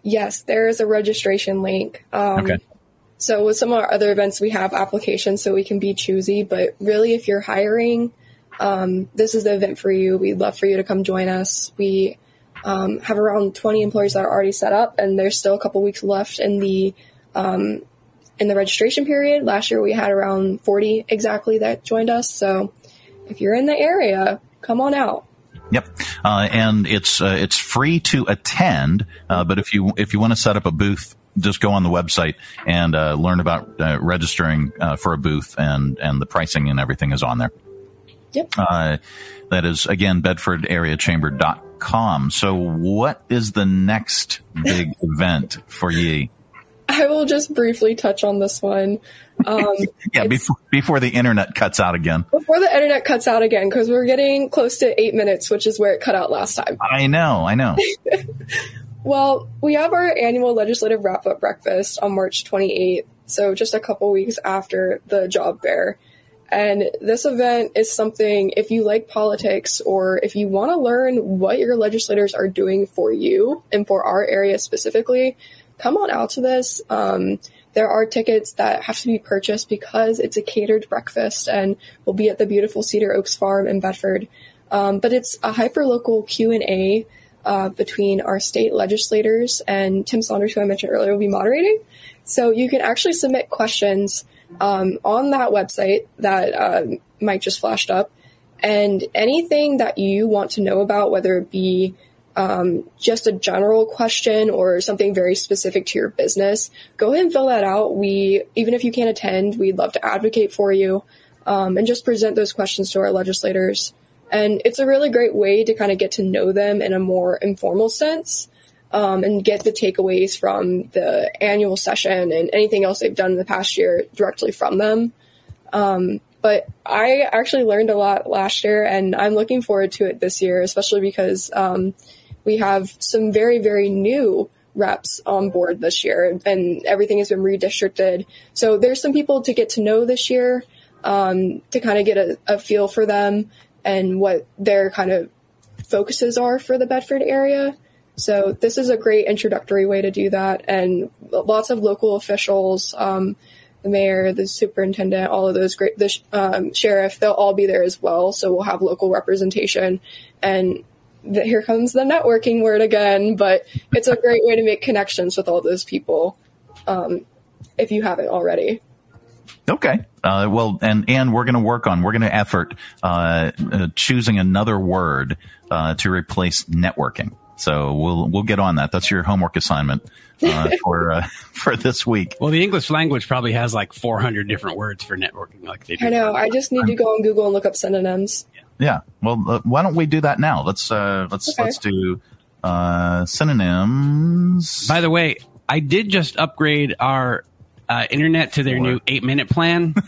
Yes, there is a registration link. Um, Okay. So with some of our other events, we have applications so we can be choosy. But really, if you're hiring, um, this is the event for you. We'd love for you to come join us. We um, have around 20 employers that are already set up, and there's still a couple weeks left in the um, in the registration period. Last year, we had around 40 exactly that joined us. So if you're in the area, come on out. Yep, uh, and it's uh, it's free to attend. Uh, but if you if you want to set up a booth, just go on the website and uh, learn about uh, registering uh, for a booth, and and the pricing and everything is on there. Yep. Uh, that is again bedfordareachamber.com. So, what is the next big event for ye? I will just briefly touch on this one. Um, Yeah, before before the internet cuts out again. before the internet cuts out again, because we're getting close to eight minutes, which is where it cut out last time. I know, I know. Well, we have our annual legislative wrap up breakfast on March 28th, so just a couple weeks after the job fair. And this event is something, if you like politics or if you want to learn what your legislators are doing for you and for our area specifically, come on out to this. Um, there are tickets that have to be purchased because it's a catered breakfast and will be at the beautiful Cedar Oaks Farm in Bedford. Um, but it's a hyperlocal Q and A uh, between our state legislators and Tim Saunders, who I mentioned earlier, will be moderating. So you can actually submit questions um, on that website that uh, Mike just flashed up, And anything that you want to know about, whether it be um, just a general question or something very specific to your business, go ahead and fill that out. We, even if you can't attend, we'd love to advocate for you um, and just present those questions to our legislators. And it's a really great way to kind of get to know them in a more informal sense um, and get the takeaways from the annual session and anything else they've done in the past year directly from them. Um, but I actually learned a lot last year, and I'm looking forward to it this year, especially because um, we have some very, very new reps on board this year, and everything has been redistricted. So there's some people to get to know this year um, to kind of get a, a feel for them and what their kind of focuses are for the Bedford area. So this is a great introductory way to do that, and lots of local officials, um, the mayor, the superintendent, all of those great, the um, sheriff, they'll all be there as well. So we'll have local representation, and the, here comes the networking word again. But it's a great way to make connections with all those people, um, if you haven't already. Okay. Uh, well, and and we're going to work on we're going to effort uh, uh, choosing another word uh, to replace networking. So we'll we'll get on that. That's your homework assignment uh, for uh, for this week. Well, the English language probably has like 400 different words for networking, like they do. I know. I just need to go on Google and look up synonyms. Yeah. Well, why don't we do that now? Let's let's okay. let's do synonyms. By the way, I did just upgrade our uh, internet to their new eight minute plan.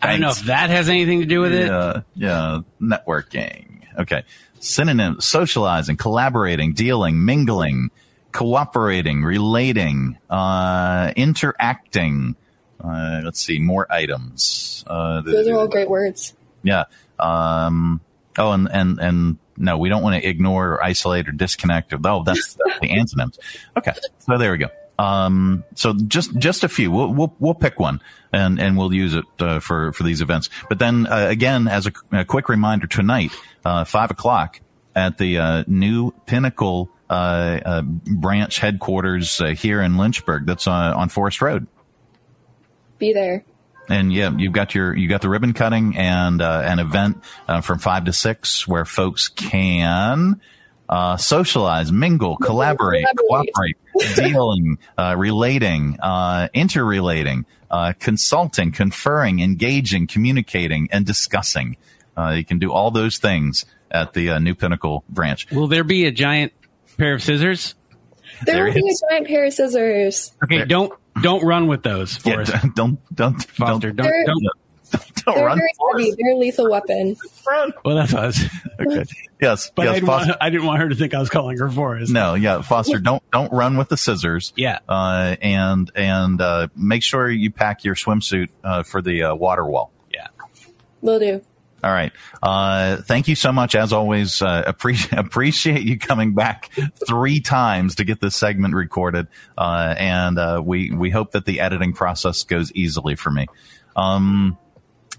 I don't know if that has anything to do with it. Yeah, yeah, networking. Okay. Synonyms socializing, collaborating, dealing, mingling, cooperating, relating, uh, interacting. Uh, let's see, more items. Uh, Those are all great words. Yeah. Um, oh, and, and, and no, we don't want to ignore or isolate or disconnect. Or, oh, that's, that's the antonyms. Okay. So there we go. Um, so just just a few. We'll we'll, we'll pick one and and we'll use it uh, for for these events. But then uh, again, as a, a, quick reminder, tonight, uh, five o'clock at the uh, new Pinnacle uh, uh, branch headquarters here in Lynchburg. That's on on Forest Road. Be there. And yeah, you've got your you got the ribbon cutting and an event from five to six where folks can uh, socialize, mingle, collaborate, collaborate, dealing, uh, relating, uh, interrelating, uh, consulting, conferring, engaging, communicating, and discussing. Uh, you can do all those things at the uh, New Pinnacle branch. Will there be a giant pair of scissors? There, there will be a giant pair of scissors. Okay, don't don't run with those for yeah, us. Don't don't Foster, don't don't, don't, don't They're run. very heavy. They're a lethal weapon. Run. Well, that's us. Okay. Yes. But yes, I, didn't Foster. want, I didn't want her to think I was calling her for Forrest. No, yeah, Foster, don't don't run with the scissors. Yeah. Uh, and and uh, make sure you pack your swimsuit uh, for the uh, water wall. Yeah. Will do. All right. Uh, thank you so much. As always, uh, appreciate appreciate you coming back three times to get this segment recorded. Uh, and uh, we we hope that the editing process goes easily for me. Um,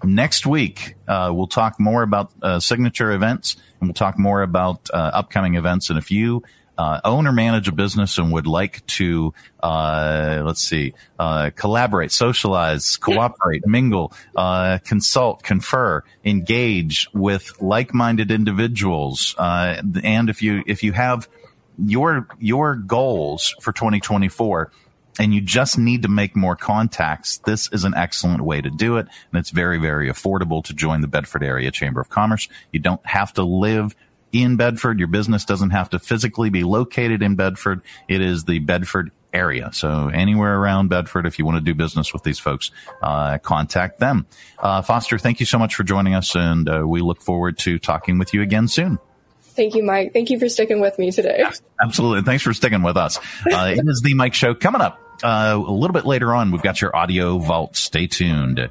next week, uh, we'll talk more about uh, signature events, and we'll talk more about upcoming events. And if you uh, own or manage a business and would like to, uh, let's see, uh, collaborate, socialize, cooperate, mingle, uh, consult, confer, engage with like-minded individuals, uh, and if you if you have your your goals for 2024 and you just need to make more contacts, this is an excellent way to do it. And it's very, very affordable to join the Bedford Area Chamber of Commerce. You don't have to live in Bedford. Your business doesn't have to physically be located in Bedford. It is the Bedford area. So anywhere around Bedford, if you want to do business with these folks, uh, contact them. Uh, Foster, thank you so much for joining us, and uh, we look forward to talking with you again soon. Thank you, Mike. Thank you for sticking with me today. Absolutely. Thanks for sticking with us. Uh, it is the Mike Show coming up. Uh, a little bit later on, we've got your audio vault. Stay tuned.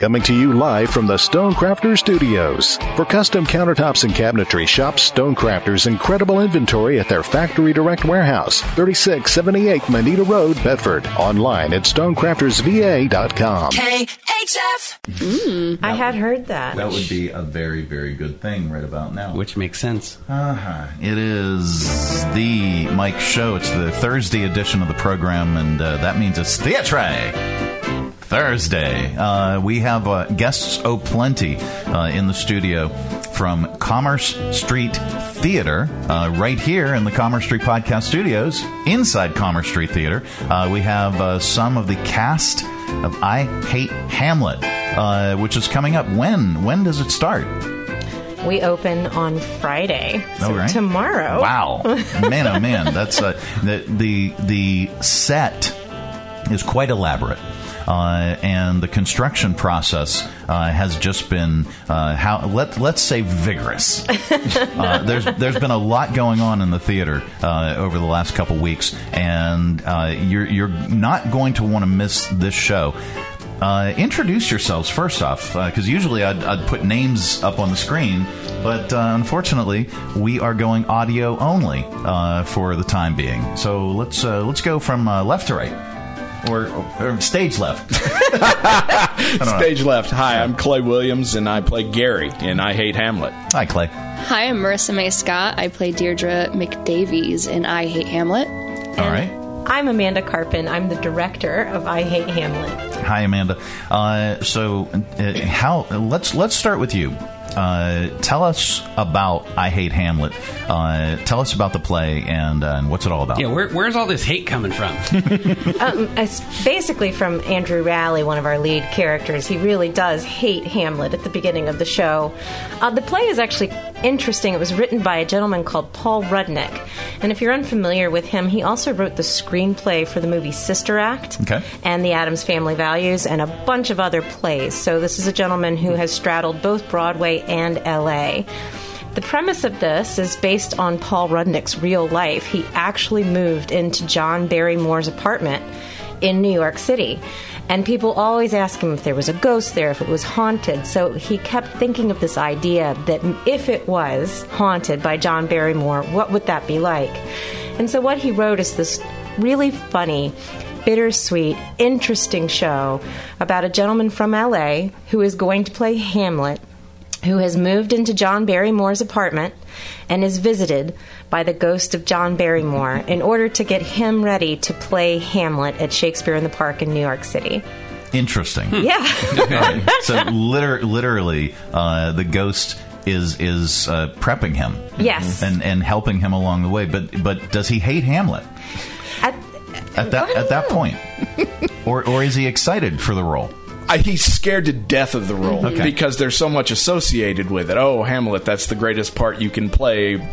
Coming to you live from the Stonecrafters Studios. For custom countertops and cabinetry, shop Stonecrafters' incredible inventory at their Factory Direct Warehouse, 3678 Moneta Road, Bedford. Online at stonecraftersva.com. KHF. Mm, I had heard that. That would be a very, very good thing right about now. Which makes sense. Uh-huh. It is the Mike Show. It's the Thursday edition of the program, and uh, that means it's Theatre. Thursday. Uh, we have uh, guests oh plenty uh, in the studio from Commerce Street Theater, uh, right here in the Commerce Street Podcast Studios, inside Commerce Street Theater. Uh, we have uh, some of the cast of I Hate Hamlet, which is coming up. When? When does it start? We open on Friday. So oh, right. tomorrow. Wow, man, oh man, that's the the the set is quite elaborate. Uh, and the construction process uh, has just been uh, how let let's say vigorous. Uh, there's there's been a lot going on in the theater uh, over the last couple weeks, and uh, you're you're not going to want to miss this show. Uh, introduce yourselves first off, because uh, usually I'd, I'd, put names up on the screen, but uh, unfortunately we are going audio only for the time being. So let's let's go from left to right or, or stage left. stage left. Hi, I'm Clay Williams, and I play Gary, and I hate Hamlet. Hi, Clay. Hi, I'm Marissa May Scott. I play Deirdre McDavies, and I hate Hamlet. All right. I'm Amanda Carpin. I'm the director of I Hate Hamlet. Hi, Amanda. Uh, so, uh, how? Let's let's start with you. Uh, tell us about I Hate Hamlet. Uh, tell us about the play and, uh, and what's it all about. Yeah, where, where's all this hate coming from? um, it's basically from Andrew Rally, one of our lead characters. He really does hate Hamlet at the beginning of the show. Uh, the play is actually interesting. It was written by a gentleman called Paul Rudnick. And if you're unfamiliar with him, he also wrote the screenplay for the movie Sister Act okay. and The Addams Family Values and a bunch of other plays. So this is a gentleman who has straddled both Broadway and LA. The premise of this is based on Paul Rudnick's real life. He actually moved into John Barrymore's apartment in New York City. And people always ask him if there was a ghost there, if it was haunted. So he kept thinking of this idea that if it was haunted by John Barrymore, what would that be like? And so what he wrote is this really funny, bittersweet, interesting show about a gentleman from LA who is going to play Hamlet who has moved into John Barrymore's apartment and is visited by the ghost of John Barrymore in order to get him ready to play Hamlet at Shakespeare in the Park in New York City. Interesting. Yeah. so liter- literally, uh, the ghost is is uh, prepping him. Yes. And and helping him along the way. But but does he hate Hamlet? At, at that at that point, or or is he excited for the role? I, he's scared to death of the role Okay. because there's so much associated with it. Oh, Hamlet, that's the greatest part you can play.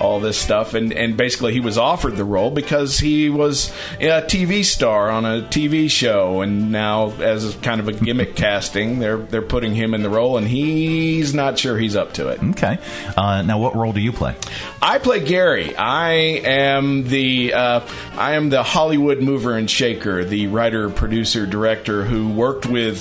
All this stuff, and and basically he was offered the role because he was a TV star on a TV show, and now as kind of a gimmick casting, they're they're putting him in the role, and he's not sure he's up to it. Okay. Uh, now, what role do you play? I play Gary. I am the uh, I am the Hollywood mover and shaker, the writer, producer, director who worked with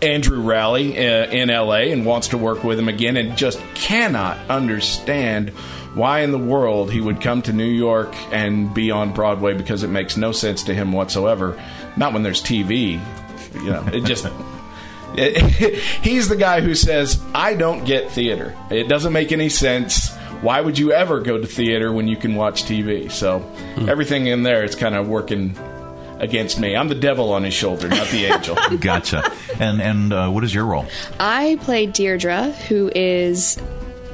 Andrew Rowley uh, in LA and wants to work with him again, and just cannot understand why in the world he would come to New York and be on Broadway because it makes no sense to him whatsoever. Not when there's TV, you know. It just he's the guy who says, "I don't get theater. It doesn't make any sense. Why would you ever go to theater when you can watch TV?" So Hmm. everything in there is kind of working against me. I'm the devil on his shoulder, not the angel. gotcha. And and uh, what is your role? I play Deirdre, who is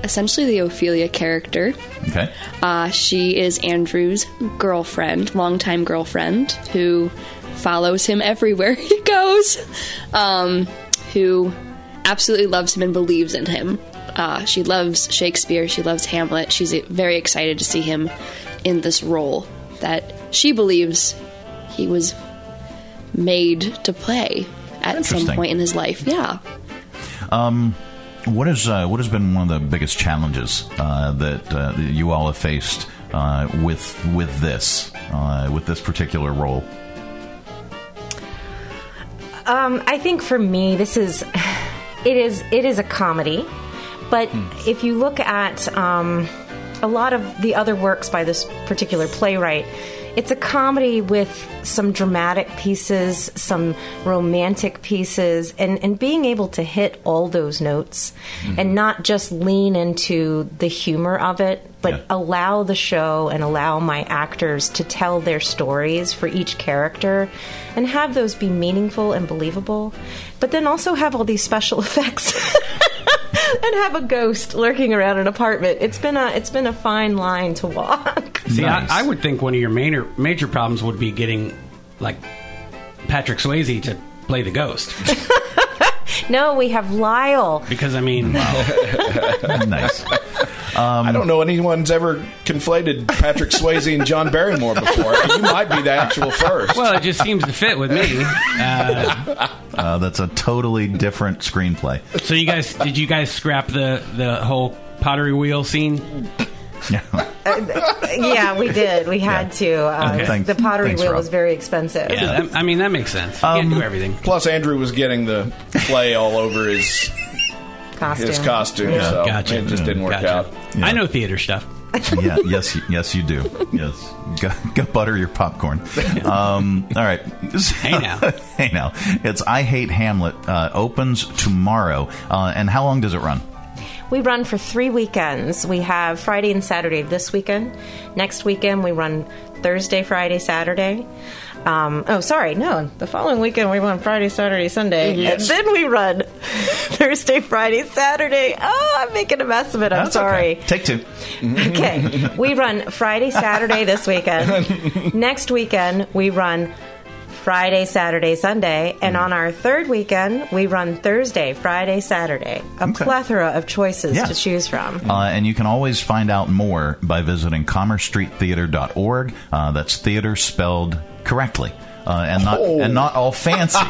essentially the Ophelia character. Okay. Uh, she is Andrew's girlfriend, longtime girlfriend, who follows him everywhere he goes, um, who absolutely loves him and believes in him. Uh, she loves Shakespeare. She loves Hamlet. She's very excited to see him in this role that she believes he was made to play at some point in his life. Yeah. Um, what is uh, what has been one of the biggest challenges uh, that, uh, that you all have faced uh, with with this uh, with this particular role? Um, I think for me, this is it is it is a comedy, but if you look at um, a lot of the other works by this particular playwright, it's a comedy with some dramatic pieces, some romantic pieces, and, and being able to hit all those notes and mm-hmm. not just lean into the humor of it, but allow the show and allow my actors to tell their stories for each character and have those be meaningful and believable, but then also have all these special effects. and have a ghost lurking around an apartment. It's been a it's been a fine line to walk. See, I, I would think one of your major major problems would be getting like Patrick Swayze to play the ghost, no, we have Lyle. because I mean, nice. I don't know anyone's ever conflated Patrick Swayze and John Barrymore before. You might be the actual first. well, it just seems to fit with me. Uh, Uh, that's a totally different screenplay. so you guys, did you guys scrap the the whole pottery wheel scene? yeah, we did. We had to. Uh, Okay. Thanks- the pottery thanks, wheel Rob. was very expensive. Yeah, that, I mean that makes sense. You can't do everything. Plus, Andrew was getting the clay all over his Costume. his costume, Yeah. so Gotcha. it just didn't work Gotcha. out. I know theater stuff. yeah, yes, yes, you do. Yes, go, go butter your popcorn. Um, all right. Hey now. hey now. It's I Hate Hamlet uh, opens tomorrow. Uh, and how long does it run? We run for three weekends. We have Friday and Saturday this weekend. Next weekend, we run Thursday, Friday, Saturday. Um, oh, sorry, no. The following weekend, we run Friday, Saturday, Sunday. Yes. And then we run Thursday, Friday, Saturday. Oh, I'm making a mess of it. I'm That's sorry. okay. Take two. Okay. we run Friday, Saturday this weekend. Next weekend, we run Friday, Saturday, Sunday. And on our third weekend, we run Thursday, Friday, Saturday. A Okay. plethora of choices Yes. to choose from. Uh, and you can always find out more by visiting commercestreettheater.org. Uh, that's theater spelled correctly. Uh, and not Oh. and not all fancy.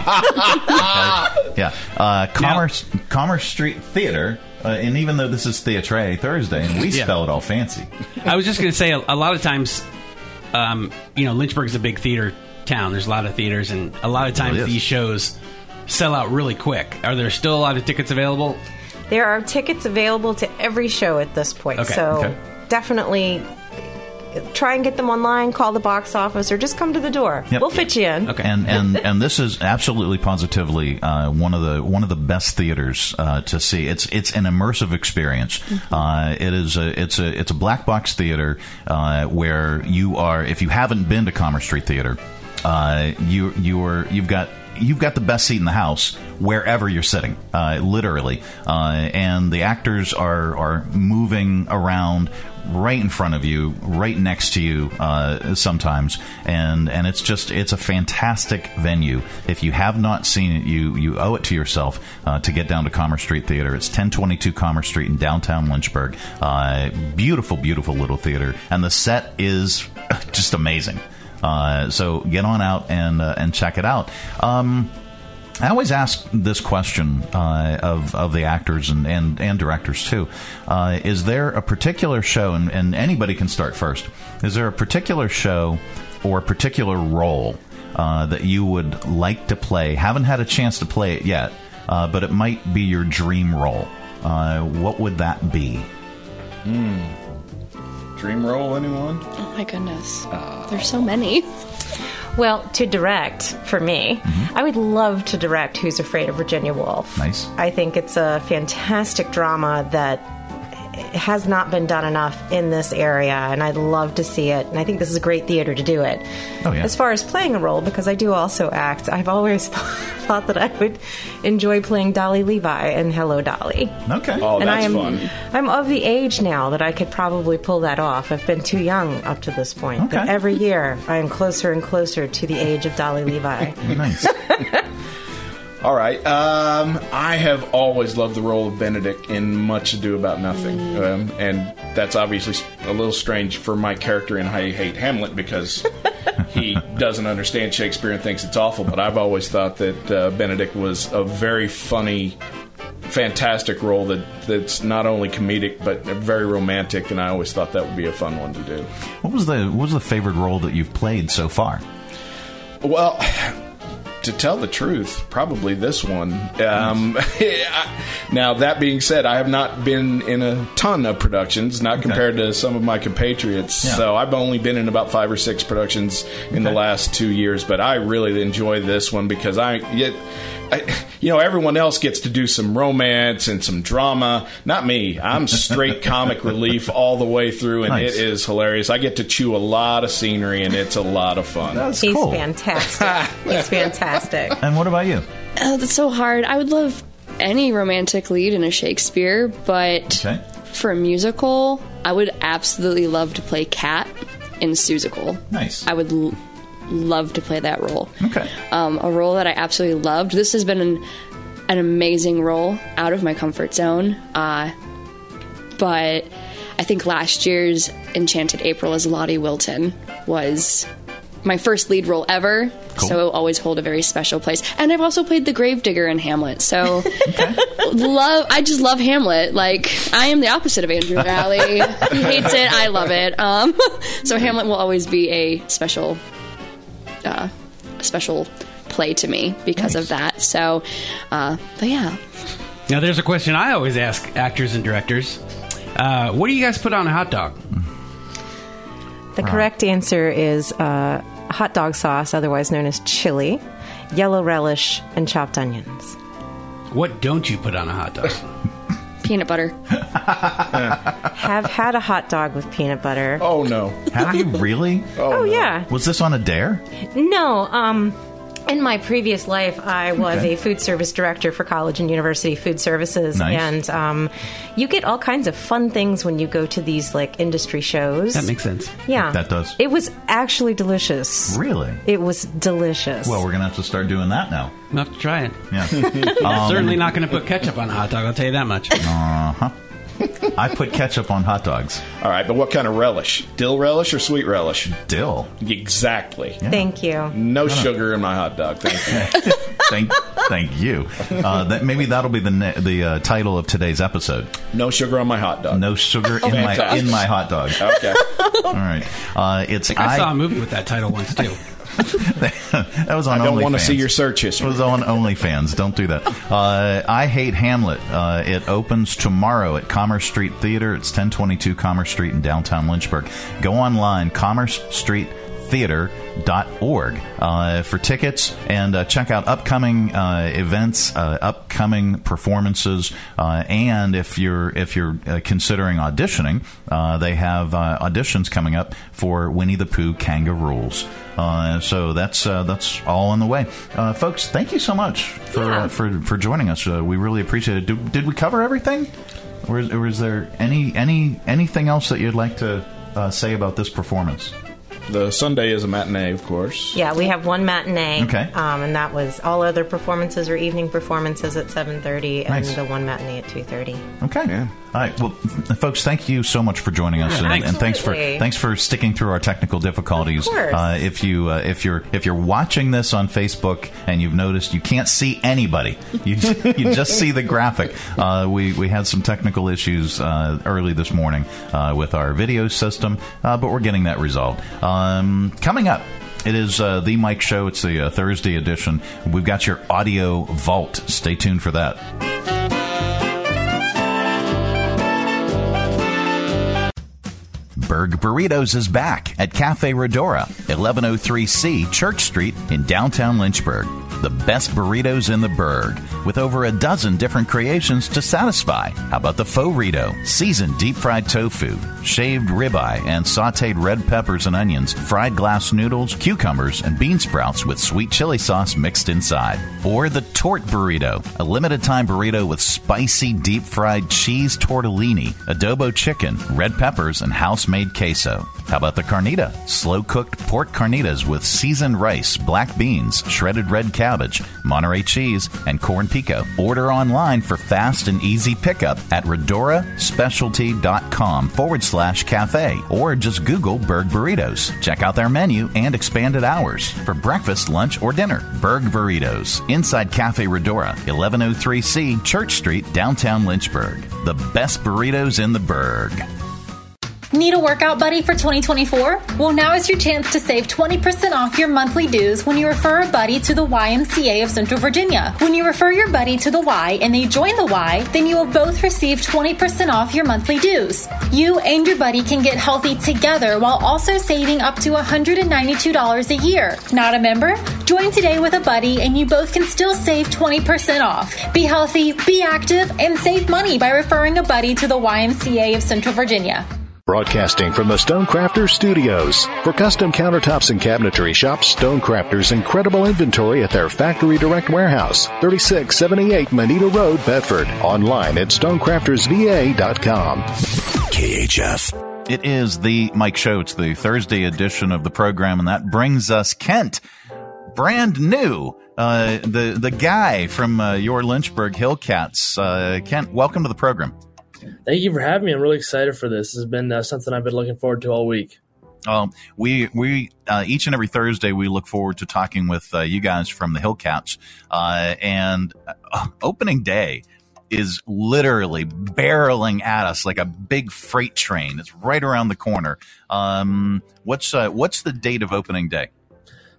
Okay? Yeah, uh, Commerce Commerce Street Theater, uh, and even though this is Theatre Thursday, and we Yeah. spell it all fancy. I was just going to say a, a lot of times, um, you know, Lynchburg's a big theater town. There's a lot of theaters, and a lot of times really these shows sell out really quick. Are there still a lot of tickets available? There are tickets available to every show at this point. Okay, so okay. definitely try and get them online, call the box office, or just come to the door. Yep. We'll fit you in. Okay. And and and this is absolutely positively uh, one of the one of the best theaters uh, to see. It's it's an immersive experience. Uh, it is a it's a it's a black box theater uh, where you are. If you haven't been to Commerce Street Theater, uh, you you are you've got. You've got the best seat in the house wherever you're sitting, uh, literally, uh, and the actors are are moving around right in front of you, right next to you uh, sometimes, and and it's just it's a fantastic venue. If you have not seen it, you you owe it to yourself uh, to get down to Commerce Street Theater. It's 1022 Commerce Street in downtown Lynchburg. Uh, beautiful, beautiful little theater, and the set is just amazing. Uh, so get on out and uh, and check it out. Um, I always ask this question uh, of of the actors and, and, and directors too. Uh, is there a particular show, and, and anybody can start first? Is there a particular show or a particular role uh, that you would like to play? Haven't had a chance to play it yet, uh, but it might be your dream role. What would that be? Dream role, anyone? Oh my goodness. Uh, There's so many. Well, to direct for me, mm-hmm. I would love to direct Who's Afraid of Virginia Woolf. Nice. I think it's a fantastic drama that has not been done enough in this area, and I'd love to see it. And I think this is a great theater to do it. Oh, yeah. As far as playing a role, because I do also act, I've always thought that I would enjoy playing Dolly Levi in Hello Dolly. Okay. Oh, and I that's am, fun. I'm of the age now that I could probably pull that off. I've been too young up to this point. Okay. But every year, I am closer and closer to the age of Dolly Levi. Nice. All right. Um, I have always loved the role of Benedict in Much Ado About Nothing, um, and that's obviously a little strange for my character in I Hate Hamlet because he doesn't understand Shakespeare and thinks it's awful. But I've always thought that uh, Benedict was a very funny, fantastic role that that's not only comedic but very romantic, and I always thought that would be a fun one to do. What was the what was the favorite role that you've played so far? Well, to tell the truth, probably this one. Um, now, that being said, I have not been in a ton of productions, not compared to some of my compatriots. Yeah. So I've only been in about five or six productions in the last two years, but I really enjoy this one because I. Yet, I, you know, everyone else gets to do some romance and some drama. Not me. I'm straight comic relief all the way through, and Nice. it is hilarious. I get to chew a lot of scenery, and it's a lot of fun. That's He's cool. fantastic. He's fantastic. And what about you? Oh, that's so hard. I would love any romantic lead in a Shakespeare, but Okay. for a musical, I would absolutely love to play Cat in Seussical. Nice. I would l- love to play that role. Okay. Um, a role that I absolutely loved. This has been an, an amazing role out of my comfort zone. Uh, but I think last year's Enchanted April as Lottie Wilton was my first lead role ever. Cool. So it will always hold a very special place. And I've also played the Gravedigger in Hamlet. So love I just love Hamlet. Like I am the opposite of Andrew Rally. he hates it, I love it. Um, so Hamlet will always be a special uh, a special play to me because of that. So uh, but yeah. Now, there's a question I always ask actors and directors. Uh, what do you guys put on a hot dog? The correct answer is uh, hot dog sauce, otherwise known as chili, yellow relish, and chopped onions. What don't you put on a hot dog? Peanut butter. Have had a hot dog with peanut butter. Oh no! Have you really? Oh, yeah. Was this on a dare? No, um, in my previous life, I was Okay. a food service director for college and university food services, Nice. and um, you get all kinds of fun things when you go to these like industry shows. That makes sense. yeah, That does. It was actually delicious. Really? It was delicious. Well, we're gonna have to start doing that now. We'll have to try it. Yeah. I'm certainly not going to put ketchup on a hot dog, I'll tell you that much. Uh huh. I put ketchup on hot dogs. All right, but what kind of relish? Dill relish or sweet relish? Dill. Exactly. Thank you. No sugar in my hot dog. Thank you. thank, thank you. Uh, that maybe that'll be the ne- the uh, title of today's episode. No sugar on my hot dog. No sugar in my in my hot dog. Okay. All right. Uh, it's I saw a movie with that title once, too. that was on I don't want to see your search It was on OnlyFans. Don't do that. Uh, I Hate Hamlet. Uh, it opens tomorrow at Commerce Street Theater. It's 1022 Commerce Street in downtown Lynchburg. Go online, Commerce Street theater.org uh, for tickets and uh, check out upcoming uh, events, uh, upcoming performances, uh, and if you're if you're uh, considering auditioning, uh, they have uh, auditions coming up for Winnie the Pooh Kangaroos. Uh, so that's uh, that's all on the way, uh, folks. Thank you so much for uh, for for joining us. Uh, we really appreciate it. Did, did we cover everything, or is, or is there any any anything else that you'd like to uh, say about this performance? The Sunday is a matinee, of course. Yeah, we have one matinee. Okay. Um, and that was all other performances or evening performances at 7.30 and Nice. the one matinee at 2.30. Okay. All right. Well, folks, thank you so much for joining us, Yeah, and, and thanks for thanks for sticking through our technical difficulties. Uh, if you uh, if you're if you're watching this on Facebook and you've noticed you can't see anybody, you you just see the graphic. Uh, we we had some technical issues uh, early this morning uh, with our video system, uh, but we're getting that resolved. Um, coming up. It is uh, the Mike Show. It's the uh, Thursday edition. We've got your audio vault. Stay tuned for that. Berg Burritos is back at Cafe Redora, 1103C Church Street in downtown Lynchburg. The best burritos in the Berg, with over a dozen different creations to satisfy. How about the faux Rito, seasoned deep fried tofu, shaved ribeye, and sauteed red peppers and onions, fried glass noodles, cucumbers, and bean sprouts with sweet chili sauce mixed inside. Or the Tort Burrito, a limited time burrito with spicy deep fried cheese tortellini, adobo chicken, red peppers, and house made queso. How about the carnita? Slow cooked pork carnitas with seasoned rice, black beans, shredded red cabbage, Monterey cheese, and corn pico. Order online for fast and easy pickup at redoraspecialty.com forward slash cafe or just Google Berg Burritos. Check out their menu and expanded hours for breakfast, lunch, or dinner. Berg Burritos inside Cafe Redora, 1103C Church Street, downtown Lynchburg. The best burritos in the Berg. Need a workout buddy for 2024? Well, now is your chance to save 20% off your monthly dues when you refer a buddy to the YMCA of Central Virginia. When you refer your buddy to the Y and they join the Y, then you will both receive 20% off your monthly dues. You and your buddy can get healthy together while also saving up to $192 a year. Not a member? Join today with a buddy and you both can still save 20% off. Be healthy, be active, and save money by referring a buddy to the YMCA of Central Virginia. Broadcasting from the Stonecrafters Studios. For custom countertops and cabinetry, shop Stonecrafters' incredible inventory at their Factory Direct Warehouse, 3678 Moneta Road, Bedford. Online at stonecraftersva.com. KHF. It is the Mike Show. It's the Thursday edition of the program, and that brings us Kent, brand new. Uh, the the guy from uh, your Lynchburg Hillcats. Uh, Kent, welcome to the program. Thank you for having me. I'm really excited for this. This has been uh, something I've been looking forward to all week. Um, we we uh, each and every Thursday we look forward to talking with uh, you guys from the Hillcats, uh, and uh, opening day is literally barreling at us like a big freight train. It's right around the corner. Um, what's uh, what's the date of opening day?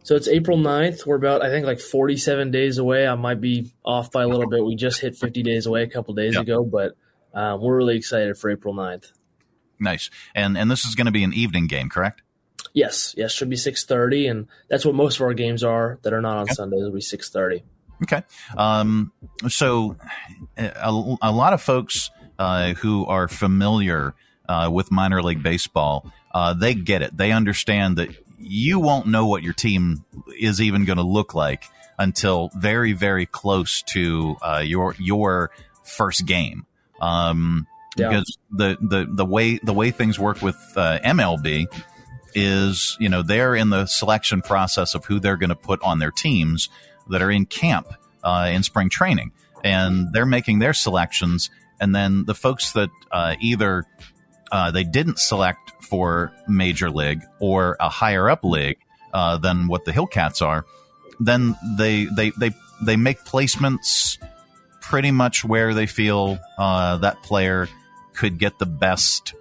So it's April 9th. We're about, I think, like 47 days away. I might be off by a little bit. We just hit 50 days away a couple days yep. ago, but uh, we're really excited for April 9th. Nice. And and this is going to be an evening game, correct? Yes. Yes, should be 6:30 and that's what most of our games are that are not on okay. Sundays. It'll be 6:30. Okay. Um, so a, a, lot of folks uh, who are familiar uh, with minor league baseball, uh, they get it. They understand that you won't know what your team is even going to look like until very, very close to uh, your your first game. Um, yeah. Because the, the the way the way things work with uh, MLB is, you know, they're in the selection process of who they're going to put on their teams that are in camp uh, in spring training, and they're making their selections. And then the folks that uh, either uh, they didn't select for major league or a higher up league uh, than what the Hillcats are, then they they they they make placements pretty much where they feel uh, that player could get the best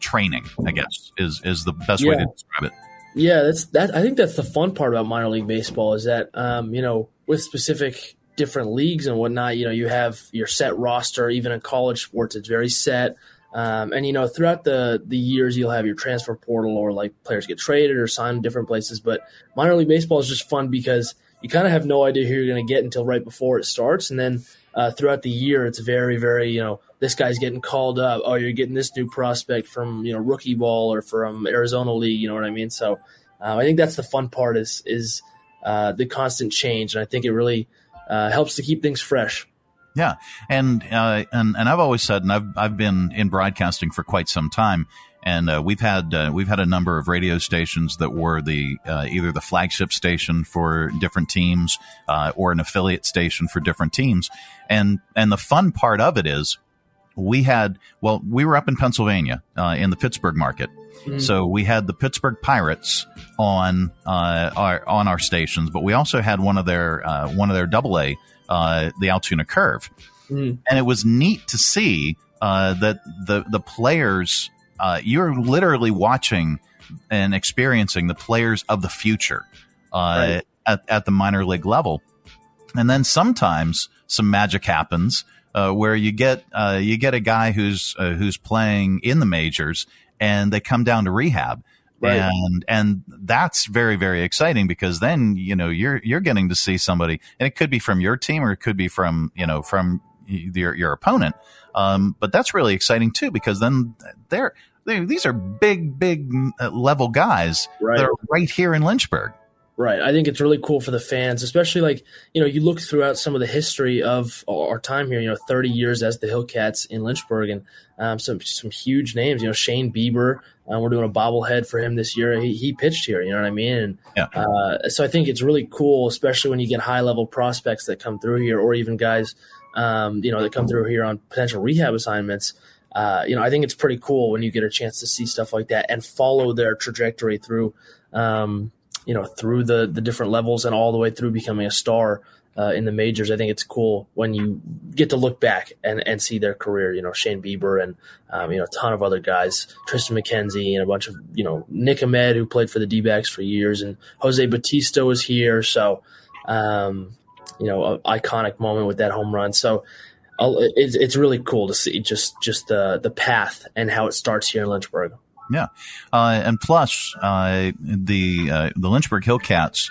training. I guess is is the best yeah. way to describe it. Yeah, that's that. I think that's the fun part about minor league baseball is that um, you know with specific different leagues and whatnot, you know you have your set roster. Even in college sports, it's very set. Um, and you know, throughout the the years, you'll have your transfer portal, or like players get traded or signed in different places. But minor league baseball is just fun because you kind of have no idea who you're going to get until right before it starts, and then uh, throughout the year, it's very, very, you know, this guy's getting called up. Oh, you're getting this new prospect from, you know, rookie ball or from Arizona League. You know what I mean? So uh, I think that's the fun part is is uh, the constant change, and I think it really uh, helps to keep things fresh. Yeah, and uh, and and I've always said, and I've I've been in broadcasting for quite some time, and uh, we've had uh, we've had a number of radio stations that were the uh, either the flagship station for different teams uh, or an affiliate station for different teams. And and the fun part of it is we had well we were up in Pennsylvania uh, in the Pittsburgh market. Mm. So we had the Pittsburgh Pirates on uh, our on our stations, but we also had one of their one of their double A, the Altoona Curve, mm. and it was neat to see that the the players uh, you're literally watching and experiencing the players of the future uh, right. at, at the minor league level. And then sometimes some magic happens uh, where you get uh, you get a guy who's uh, who's playing in the majors and they come down to rehab. Right. And and that's very very exciting because then you know you're you're getting to see somebody and it could be from your team or it could be from you know from your your opponent. Um, but that's really exciting too because then they're they, these are big big uh, level guys Right. that are right here in Lynchburg. Right. I think it's really cool for the fans, especially like, you know, you look throughout some of the history of our time here, you know, 30 years as the Hillcats in Lynchburg and um, some some huge names, you know, Shane Bieber. Uh, we're doing a bobblehead for him this year. He, he pitched here, you know what I mean? And Yeah. uh, so I think it's really cool, especially when you get high level prospects that come through here or even guys, um, you know, that come through here on potential rehab assignments. Uh, you know, I think it's pretty cool when you get a chance to see stuff like that and follow their trajectory through, um, you know, through the the different levels and all the way through becoming a star uh, in the majors. I think it's cool when you get to look back and, and see their career. You know, Shane Bieber and um, you know a ton of other guys, Triston McKenzie and a bunch of you know Nick Ahmed who played for the D-backs for years, and Jose Bautista was here. So, um, you know, a iconic moment with that home run. So. I'll- It's, it's really cool to see just just the the path and how it starts here in Lynchburg. Yeah, uh, and plus uh, the uh, the Lynchburg Hillcats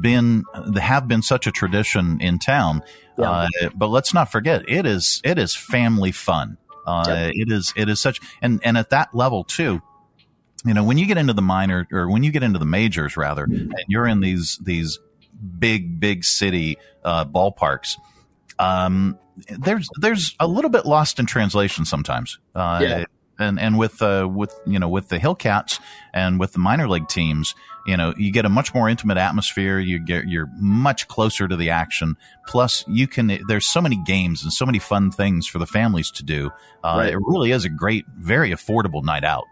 been have been such a tradition in town. Uh, but let's not forget it is it is family fun. Uh, It is it is such and and at that level too. You know, when you get into the minor or when you get into the majors rather, and you're in these these big big city uh, ballparks. Um, there's there's a little bit lost in translation sometimes. Uh, Yeah. and and with uh, with you know with the Hillcats and with the minor league teams, you know you get a much more intimate atmosphere. You get you're much closer to the action. Plus, you can there's so many games and so many fun things for the families to do. Uh, Right. It really is a great, very affordable night out.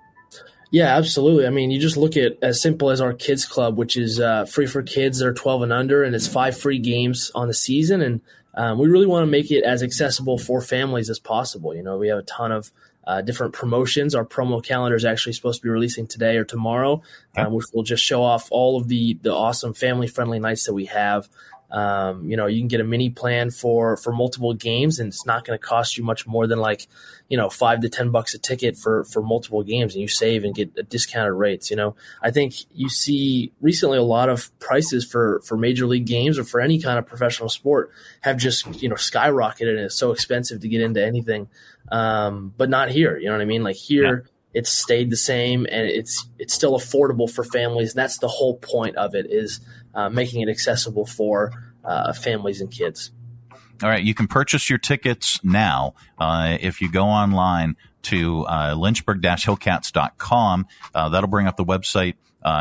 Yeah, absolutely. I mean, you just look at as simple as our kids club, which is uh, free for kids that are 12 and under, and it's five free games on the season. And um, we really want to make it as accessible for families as possible. You know, we have a ton of uh, different promotions. Our promo calendar is actually supposed to be releasing today or tomorrow, um, which will just show off all of the the awesome family friendly nights that we have. Um, you know, you can get a mini plan for for multiple games, and it's not going to cost you much more than like, you know, five to ten bucks a ticket for for multiple games, and you save and get discounted rates. You know, I think you see recently a lot of prices for for major league games or for any kind of professional sport have just you know skyrocketed, and it's so expensive to get into anything. Um, but not here. You know what I mean? Like here. It's stayed the same, and it's it's still affordable for families. And that's the whole point of it is uh, making it accessible for uh, families and kids. All right, you can purchase your tickets now uh, if you go online to uh, lynchburg-hillcats.com. Uh, that'll bring up the website.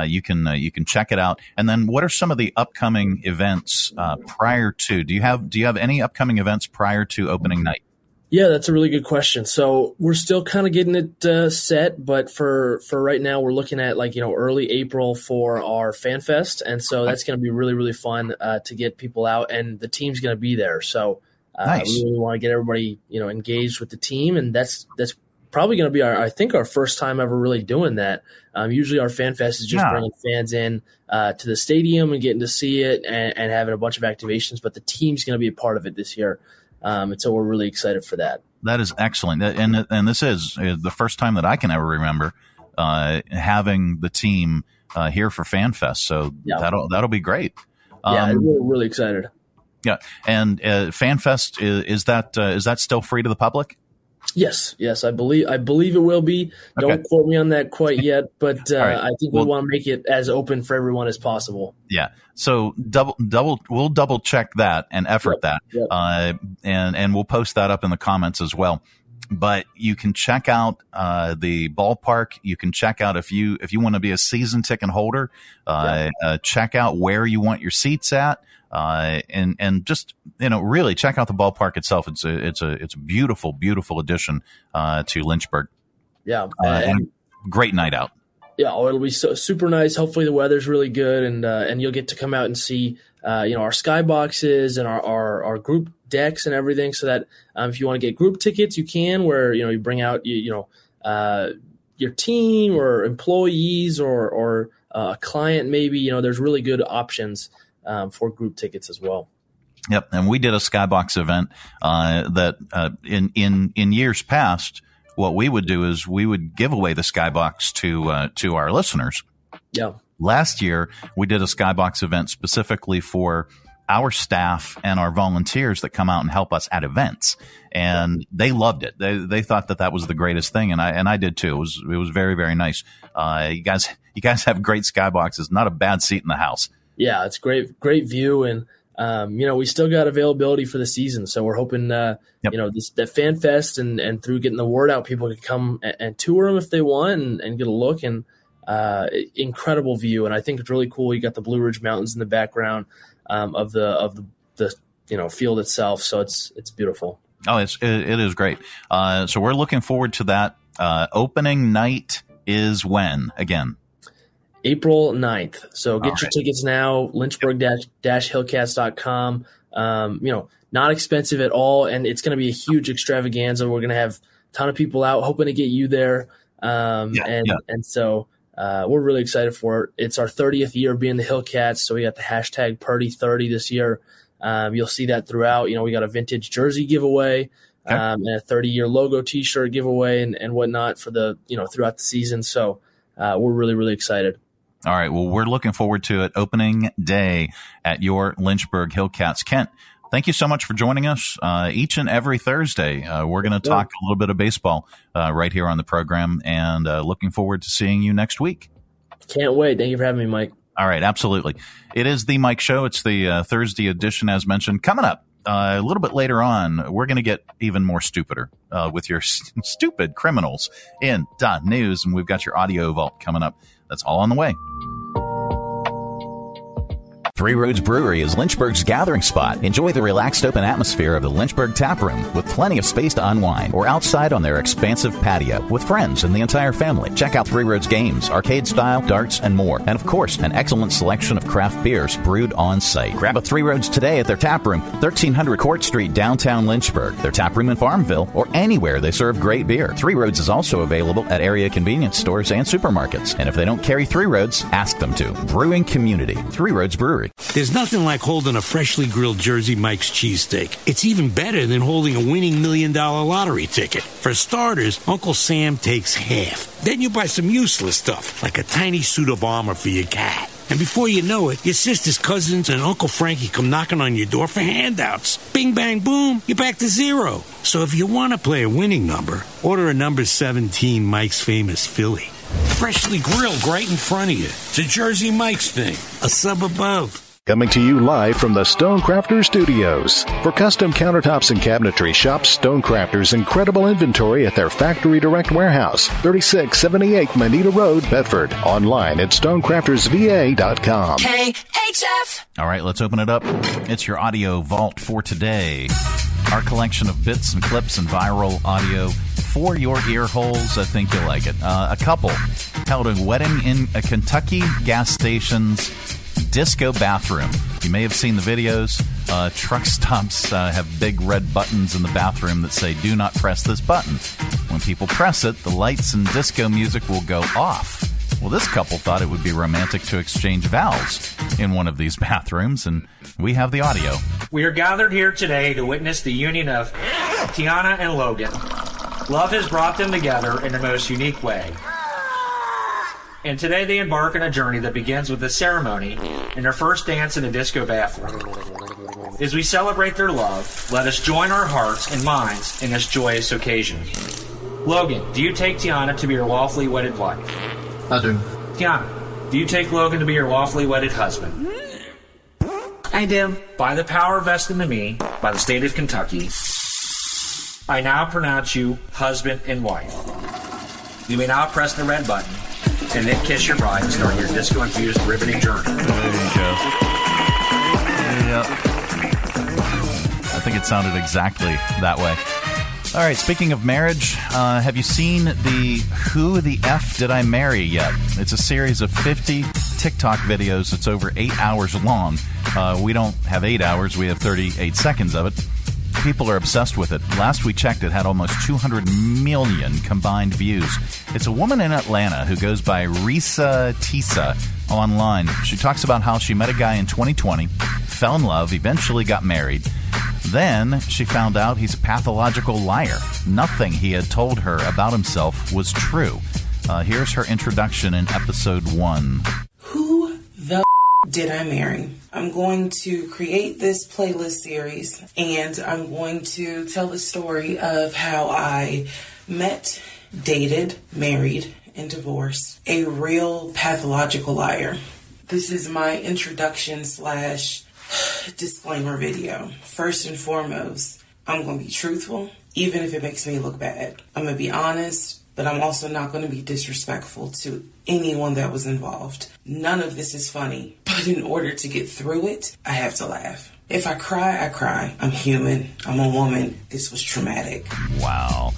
You can you can check it out. And then, what are some of the upcoming events prior to? Do you have do you have any upcoming events prior to opening night? Yeah, that's a really good question. So we're still kind of getting it uh, set, but for for right now, we're looking at like you know early April for our fan fest, and so that's going to be really really fun uh, to get people out, and the team's going to be there. So uh, Nice. we really want to get everybody you know engaged with the team, and that's that's probably going to be our I think our first time ever really doing that. Um, usually our fan fest is just Yeah. bringing fans in uh, to the stadium and getting to see it and, and having a bunch of activations, but the team's going to be a part of it this year. Um, and so we're really excited for that. That is excellent, and and this is uh, the first time that I can ever remember uh, having the team uh, here for FanFest. So that'll that'll be great. yeah, Um, we're really excited. yeah, and uh, FanFest is, is that uh, is that still free to the public? Yes, yes, I believe I believe it will be. Don't quote me on that quite yet, but uh, right. I think Well- we want to make it as open for everyone as possible. Yeah. So double double we'll double check that and effort that. yep. Uh, and and we'll post that up in the comments as well. But you can check out uh, the ballpark. You can check out if you if you want to be a season ticket holder. Uh, uh, check out where you want your seats at. Uh, and and just you know really check out the ballpark itself. It's a it's a it's a beautiful beautiful addition uh, to Lynchburg. Yeah, Uh, and- great night out. yeah, oh, it'll be so, super nice. Hopefully, the weather's really good, and uh, and you'll get to come out and see, uh, you know, our skyboxes and our, our our group decks and everything. So that um, if you want to get group tickets, you can. Where you know you bring out you, you know uh, your team or employees or or a client maybe. You know, there's really good options um, for group tickets as well. Yep, and we did a skybox event uh, that uh, in in in years past what we would do is we would give away the skybox to uh, to our listeners. Yeah. Last year, we did a skybox event specifically for our staff and our volunteers that come out and help us at events, and they loved it. They they thought that that was the greatest thing, and I and I did too. It was it was very very nice. Uh, you guys you guys have great skyboxes. Not a bad seat in the house. Yeah, it's great great view and. Um, you know, we still got availability for the season, so we're hoping, uh, yep. you know, this that fan fest and and through getting the word out, people can come and, and tour them if they want and, and get a look. And uh, incredible view, and I think it's really cool. You got the Blue Ridge Mountains in the background um, of the of the, the you know field itself, so it's it's beautiful. Oh, it's it, it is great. Uh, so we're looking forward to that. Uh, opening night is when again? April 9th. So get All your right. tickets now, lynchburg-hillcats.com. Um, you know, not expensive at all, and it's going to be a huge extravaganza. We're going to have a ton of people out, hoping to get you there. Um, Yeah, and yeah. and so uh, we're really excited for it. It's our 30th year being the Hillcats, so we got the hashtag Purdy30 this year. Um, you'll see that throughout. You know, we got a vintage jersey giveaway. Okay. Um, and a 30 year logo T-shirt giveaway and, and whatnot for the you know throughout the season. So uh, we're really really excited. All right. Well, we're looking forward to it. Opening day at your Lynchburg Hillcats. Kent, thank you so much for joining us. Uh, each and every Thursday, uh, we're going to talk a little bit of baseball uh, right here on the program, and uh, looking forward to seeing you next week. Can't wait. Thank you for having me, Mike. All right, absolutely. It is the Mike Show. It's the uh, Thursday edition, as mentioned. Coming up uh, a little bit later on, we're going to get even more stupider uh, with your s- stupid criminals in dot news, and we've got your audio vault coming up. That's all on the way. Three Roads Brewery is Lynchburg's gathering spot. Enjoy the relaxed open atmosphere of the Lynchburg Tap Room with plenty of space to unwind or outside on their expansive patio with friends and the entire family. Check out Three Roads games, arcade style, darts, and more. And of course, an excellent selection of craft beers brewed on site. Grab a Three Roads today at their tap room, 1300 Court Street, downtown Lynchburg, their tap room in Farmville, or anywhere they serve great beer. Three Roads is also available at area convenience stores and supermarkets. And if they don't carry Three Roads, ask them to. Brewing Community, Three Roads Brewery. There's nothing like holding a freshly grilled Jersey Mike's cheesesteak. It's even better than holding a winning million dollar lottery ticket. For starters, Uncle Sam takes half. Then you buy some useless stuff, like a tiny suit of armor for your cat. And before you know it, your sister's cousins and Uncle Frankie come knocking on your door for handouts. Bing, bang, boom, you're back to zero. So if you want to play a winning number, order a number 17 Mike's Famous Philly. Freshly grilled right in front of you. It's a Jersey Mike's thing, a sub above. Coming to you live from the Stonecrafter Studios. For custom countertops and cabinetry, shop Stonecrafter's incredible inventory at their Factory Direct Warehouse, 3678 Moneta Road, Bedford. Online at stonecraftersva.com. KHF. All right, let's open it up. It's your audio vault for today. Our collection of bits and clips and viral audio for your ear holes. I think you'll like it. Uh, a couple held a wedding in a Kentucky gas station's disco bathroom. You may have seen the videos. Uh, truck stops uh, have big red buttons in the bathroom that say, Do not press this button. When people press it, the lights and disco music will go off. Well, this couple thought it would be romantic to exchange vows in one of these bathrooms, and we have the audio. We are gathered here today to witness the union of Tiana and Logan. Love has brought them together in the most unique way. And today they embark on a journey that begins with a ceremony and their first dance in a disco bathroom. As we celebrate their love, let us join our hearts and minds in this joyous occasion. Logan, do you take Tiana to be your lawfully wedded wife? I do. Tiana, do you take Logan to be your lawfully wedded husband? I do. By the power vested in me by the state of Kentucky, I now pronounce you husband and wife. You may now press the red button and then kiss your bride and start your disco infused riveting journey. There you go. Yep. I think it sounded exactly that way. All right, speaking of marriage, uh, have you seen the Who the F Did I Marry yet? It's a series of 50 TikTok videos. It's over eight hours long. Uh, we don't have eight hours, we have 38 seconds of it. People are obsessed with it. Last we checked, it had almost 200 million combined views. It's a woman in Atlanta who goes by Reesa Teesa online. She talks about how she met a guy in 2020, fell in love, eventually got married. Then she found out he's a pathological liar. Nothing he had told her about himself was true. Uh, here's her introduction in episode one. Who the did I marry? I'm going to create this playlist series and I'm going to tell the story of how I met, dated, married, and divorced a real pathological liar. This is my introduction slash disclaimer video. First and foremost, I'm going to be truthful, even if it makes me look bad. I'm going to be honest, but I'm also not going to be disrespectful to anyone that was involved. None of this is funny, but in order to get through it, I have to laugh. If I cry, I cry. I'm human. I'm a woman. This was traumatic. Wow.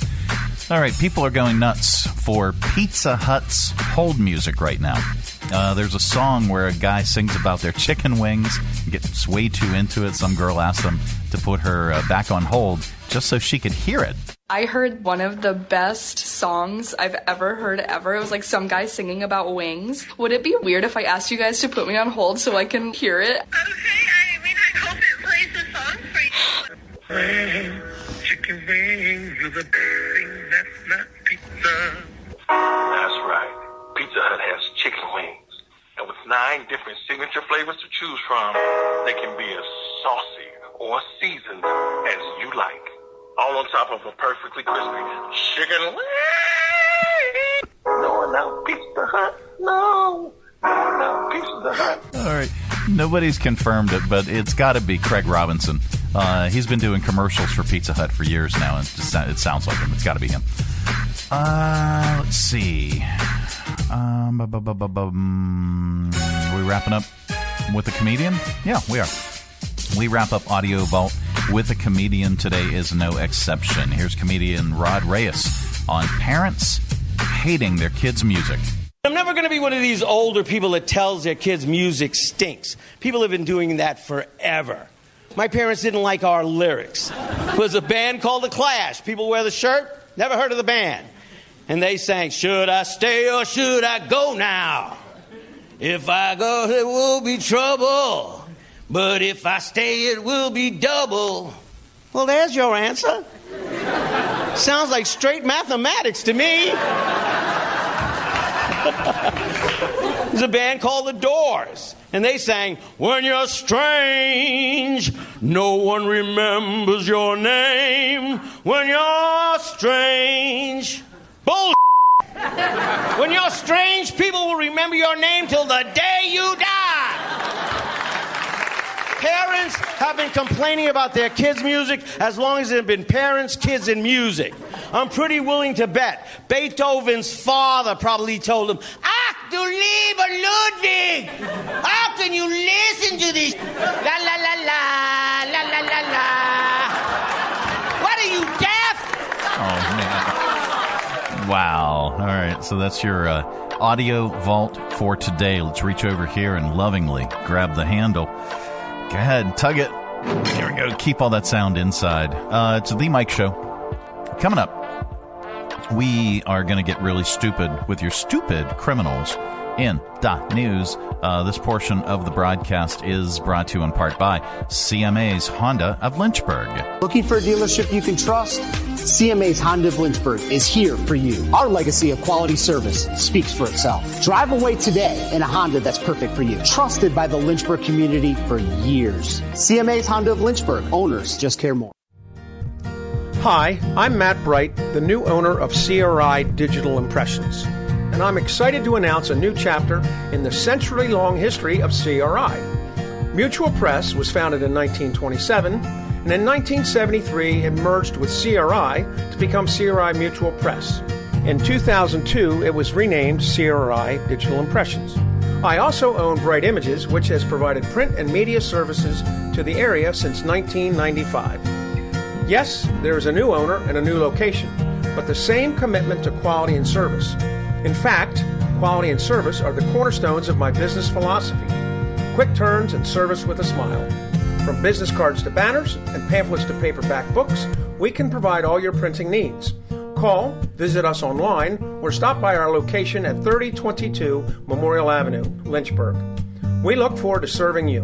All right, people are going nuts for Pizza Hut's hold music right now. Uh, there's a song where a guy sings about their chicken wings, gets way too into it. Some girl asked him to put her uh, back on hold just so she could hear it. I heard one of the best songs I've ever heard ever. It was like some guy singing about wings. Would it be weird if I asked you guys to put me on hold so I can hear it? Okay, I mean, I hope it plays the song for you. Wing, chicken wings are the best thing that's not pizza. That's right. Pizza Hut has chicken wings. And with nine different signature flavors to choose from, they can be as saucy or seasoned as you like. All on top of a perfectly crispy chicken wing. No, now Pizza Hut. No. No, Pizza Hut. All right. Nobody's confirmed it, but it's got to be Craig Robinson. Uh, he's been doing commercials for Pizza Hut for years now, and it, sounds like him. It's got to be him. Uh, let's see. Um, are we wrapping up with a comedian? Yeah, we are. We wrap up Audio Vault with a comedian. Today is no exception. Here's comedian Rod Reyes on parents hating their kids' music. I'm never going to be one of these older people that tells their kids music stinks. People have been doing that forever. My parents didn't like our lyrics. It was a band called The Clash. People wear the shirt, never heard of the band. And they sang, Should I stay or should I go now? If I go, there will be trouble. But if I stay, it will be double. Well, there's your answer. Sounds like straight mathematics to me. There's a band called The Doors, and they sang, When you're strange, no one remembers your name. When you're strange. Bull. when you're strange, people will remember your name till the day you die. Parents have been complaining about their kids' music as long as there have been parents, kids, and music. I'm pretty willing to bet Beethoven's father probably told him, Ach du lieber Ludwig, how can you listen to this? La la la la, la la la la. What are you, deaf? Oh, man. Wow. All right. So that's your uh, audio vault for today. Let's reach over here and lovingly grab the handle. Go ahead, tug it. Here we go. Keep all that sound inside. Uh, it's the Mike Show. Coming up, we are going to get really stupid with your stupid criminals in the news. Uh, this portion of the broadcast is brought to you in part by CMA's Honda of Lynchburg. Looking for a dealership you can trust? CMA's Honda of Lynchburg is here for you. Our legacy of quality service speaks for itself. Drive away today in a Honda that's perfect for you. Trusted by the Lynchburg community for years. CMA's Honda of Lynchburg. Owners just care more. Hi, I'm Matt Bright, the new owner of CRI Digital Impressions, and I'm excited to announce a new chapter in the century long history of CRI. Mutual Press was founded in 1927, and in 1973 it merged with CRI to become CRI Mutual Press. In 2002, it was renamed CRI Digital Impressions. I also own Bright Images, which has provided print and media services to the area since 1995. Yes, there is a new owner and a new location, but the same commitment to quality and service. In fact, quality and service are the cornerstones of my business philosophy. Quick turns and service with a smile. From business cards to banners and pamphlets to paperback books, we can provide all your printing needs. Call, visit us online, or stop by our location at 3022 Memorial Avenue, Lynchburg. We look forward to serving you.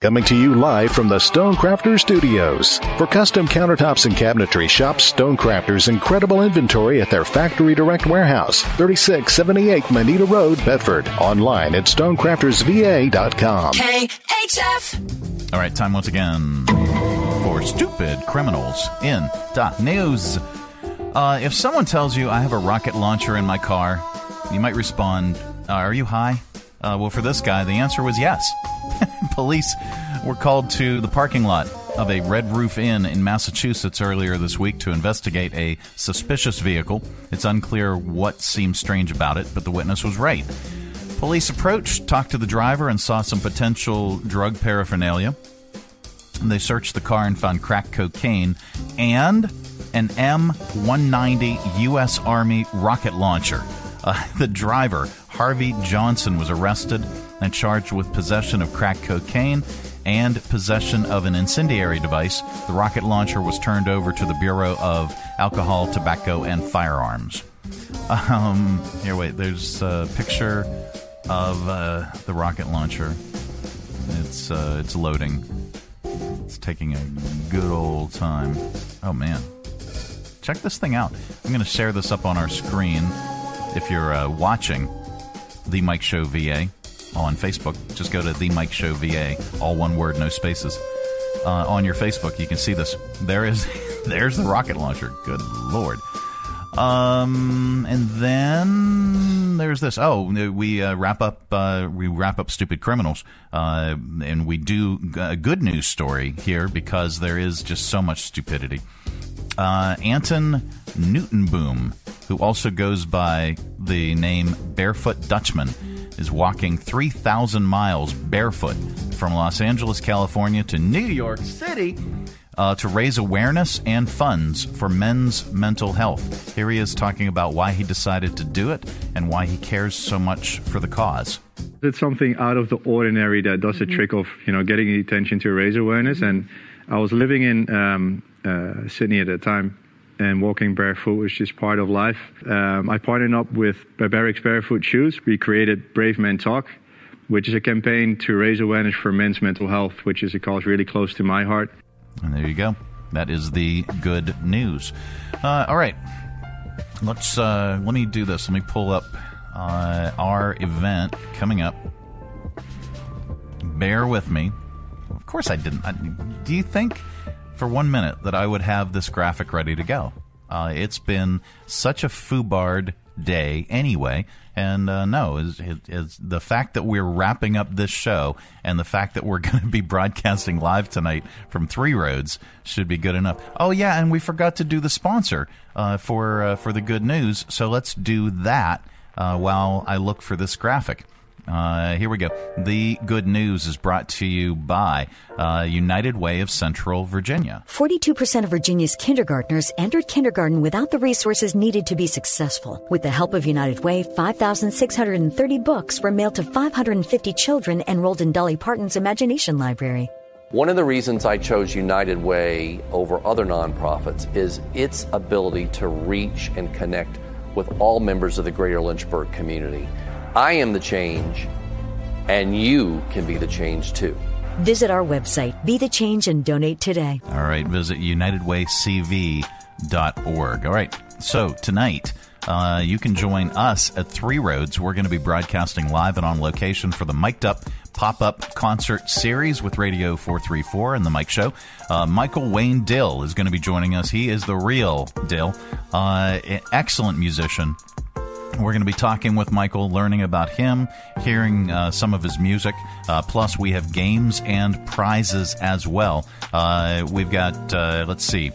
Coming to you live from the Stonecrafters Studios. For custom countertops and cabinetry, shop Stonecrafters' incredible inventory at their Factory Direct Warehouse, 3678 Moneta Road, Bedford. Online at stonecraftersva.com. KHF. All right, time once again for stupid criminals in the news. Uh, if someone tells you I have a rocket launcher in my car, you might respond, uh, "Are you high?" Uh, well, for this guy, the answer was yes. Police were called to the parking lot of a Red Roof Inn in Massachusetts earlier this week to investigate a suspicious vehicle. It's unclear what seemed strange about it, but the witness was right. Police approached, talked to the driver, and saw some potential drug paraphernalia. They searched the car and found crack cocaine and an M190 U.S. Army rocket launcher. Uh, the driver, Harvey Johnson, was arrested and charged with possession of crack cocaine and possession of an incendiary device. The rocket launcher was turned over to the Bureau of Alcohol, Tobacco, and Firearms. Um, here, wait. There's a picture of uh, the rocket launcher. It's uh, it's loading. It's taking a good old time. Oh man, check this thing out. I'm going to share this up on our screen. If you're uh, watching the Mike Show VA on Facebook, just go to the Mike Show VA, all one word, no spaces. Uh, on your Facebook, you can see this. There is, there's the rocket launcher. Good lord. Um, and then there's this. Oh, we uh, wrap up. Uh, we wrap up stupid criminals, uh, and we do a good news story here because there is just so much stupidity. Uh, Anton Newtonboom, who also goes by the name Barefoot Dutchman, is walking 3,000 miles barefoot from Los Angeles, California to New York City uh, to raise awareness and funds for men's mental health. Here he is talking about why he decided to do it and why he cares so much for the cause. It's something out of the ordinary that does the trick of you know getting attention to raise awareness. And I was living in um, uh, Sydney at the time, and walking barefoot was just part of life. Um, I partnered up with Barebarics Barefoot Shoes. We created Brave Men Talk, which is a campaign to raise awareness for men's mental health, which is a cause really close to my heart. And there you go. That is the good news. Uh, all right, let's uh, let me do this. Let me pull up uh, our event coming up. Bear with me. Of course, I didn't. I, do you think for one minute that I would have this graphic ready to go? Uh, it's been such a foobarred day anyway. And uh, no, is, is the fact that we're wrapping up this show and the fact that we're going to be broadcasting live tonight from Three Roads should be good enough. Oh yeah, and we forgot to do the sponsor uh, for uh, for the good news. So let's do that uh, while I look for this graphic. Uh, here we go. The good news is brought to you by uh, United Way of Central Virginia. 42% of Virginia's kindergartners entered kindergarten without the resources needed to be successful. With the help of United Way, 5,630 books were mailed to 550 children enrolled in Dolly Parton's Imagination Library. One of the reasons I chose United Way over other nonprofits is its ability to reach and connect with all members of the greater Lynchburg community. I am the change, and you can be the change too. Visit our website, Be the Change, and donate today. All right, visit UnitedWayCV.org. All right, so tonight, uh, you can join us at Three Roads. We're going to be broadcasting live and on location for the Mic'd Up pop up concert series with Radio 434 and The Mike Show. Uh, Michael Wayne Dill is going to be joining us. He is the real Dill, uh, excellent musician. We're going to be talking with Michael, learning about him, hearing uh, some of his music. Uh, plus, we have games and prizes as well. Uh, we've got, uh, let's see,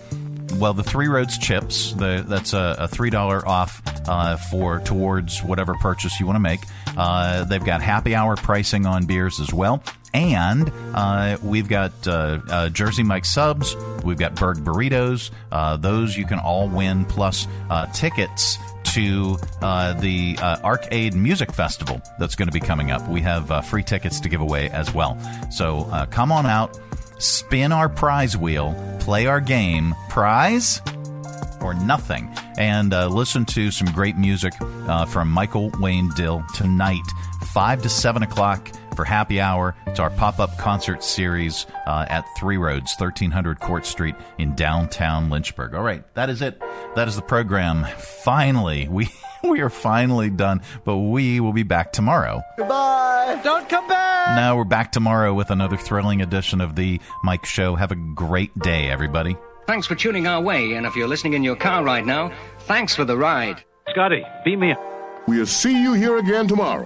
well, the Three Roads chips. The, that's a, a three dollar off uh, for towards whatever purchase you want to make. Uh, they've got happy hour pricing on beers as well. And uh, we've got uh, uh, Jersey Mike subs. We've got Berg burritos. Those you can all win, plus tickets to uh, the uh, Arcade Music Festival that's going to be coming up. We have uh, free tickets to give away as well. So uh, come on out, spin our prize wheel, play our game, prize or nothing, and uh, listen to some great music uh, from Michael Wayne Dill tonight, 5 to 7 o'clock for happy hour. It's our pop up concert series uh, at Three Roads, 1300 Court Street in downtown Lynchburg. All right, that is it. That is the program. Finally, we. We are finally done, but we will be back tomorrow. Goodbye. Don't come back. Now we're back tomorrow with another thrilling edition of the Mike Show. Have a great day, everybody. Thanks for tuning our way, and if you're listening in your car right now, thanks for the ride. Scotty, beat me up. We'll see you here again tomorrow.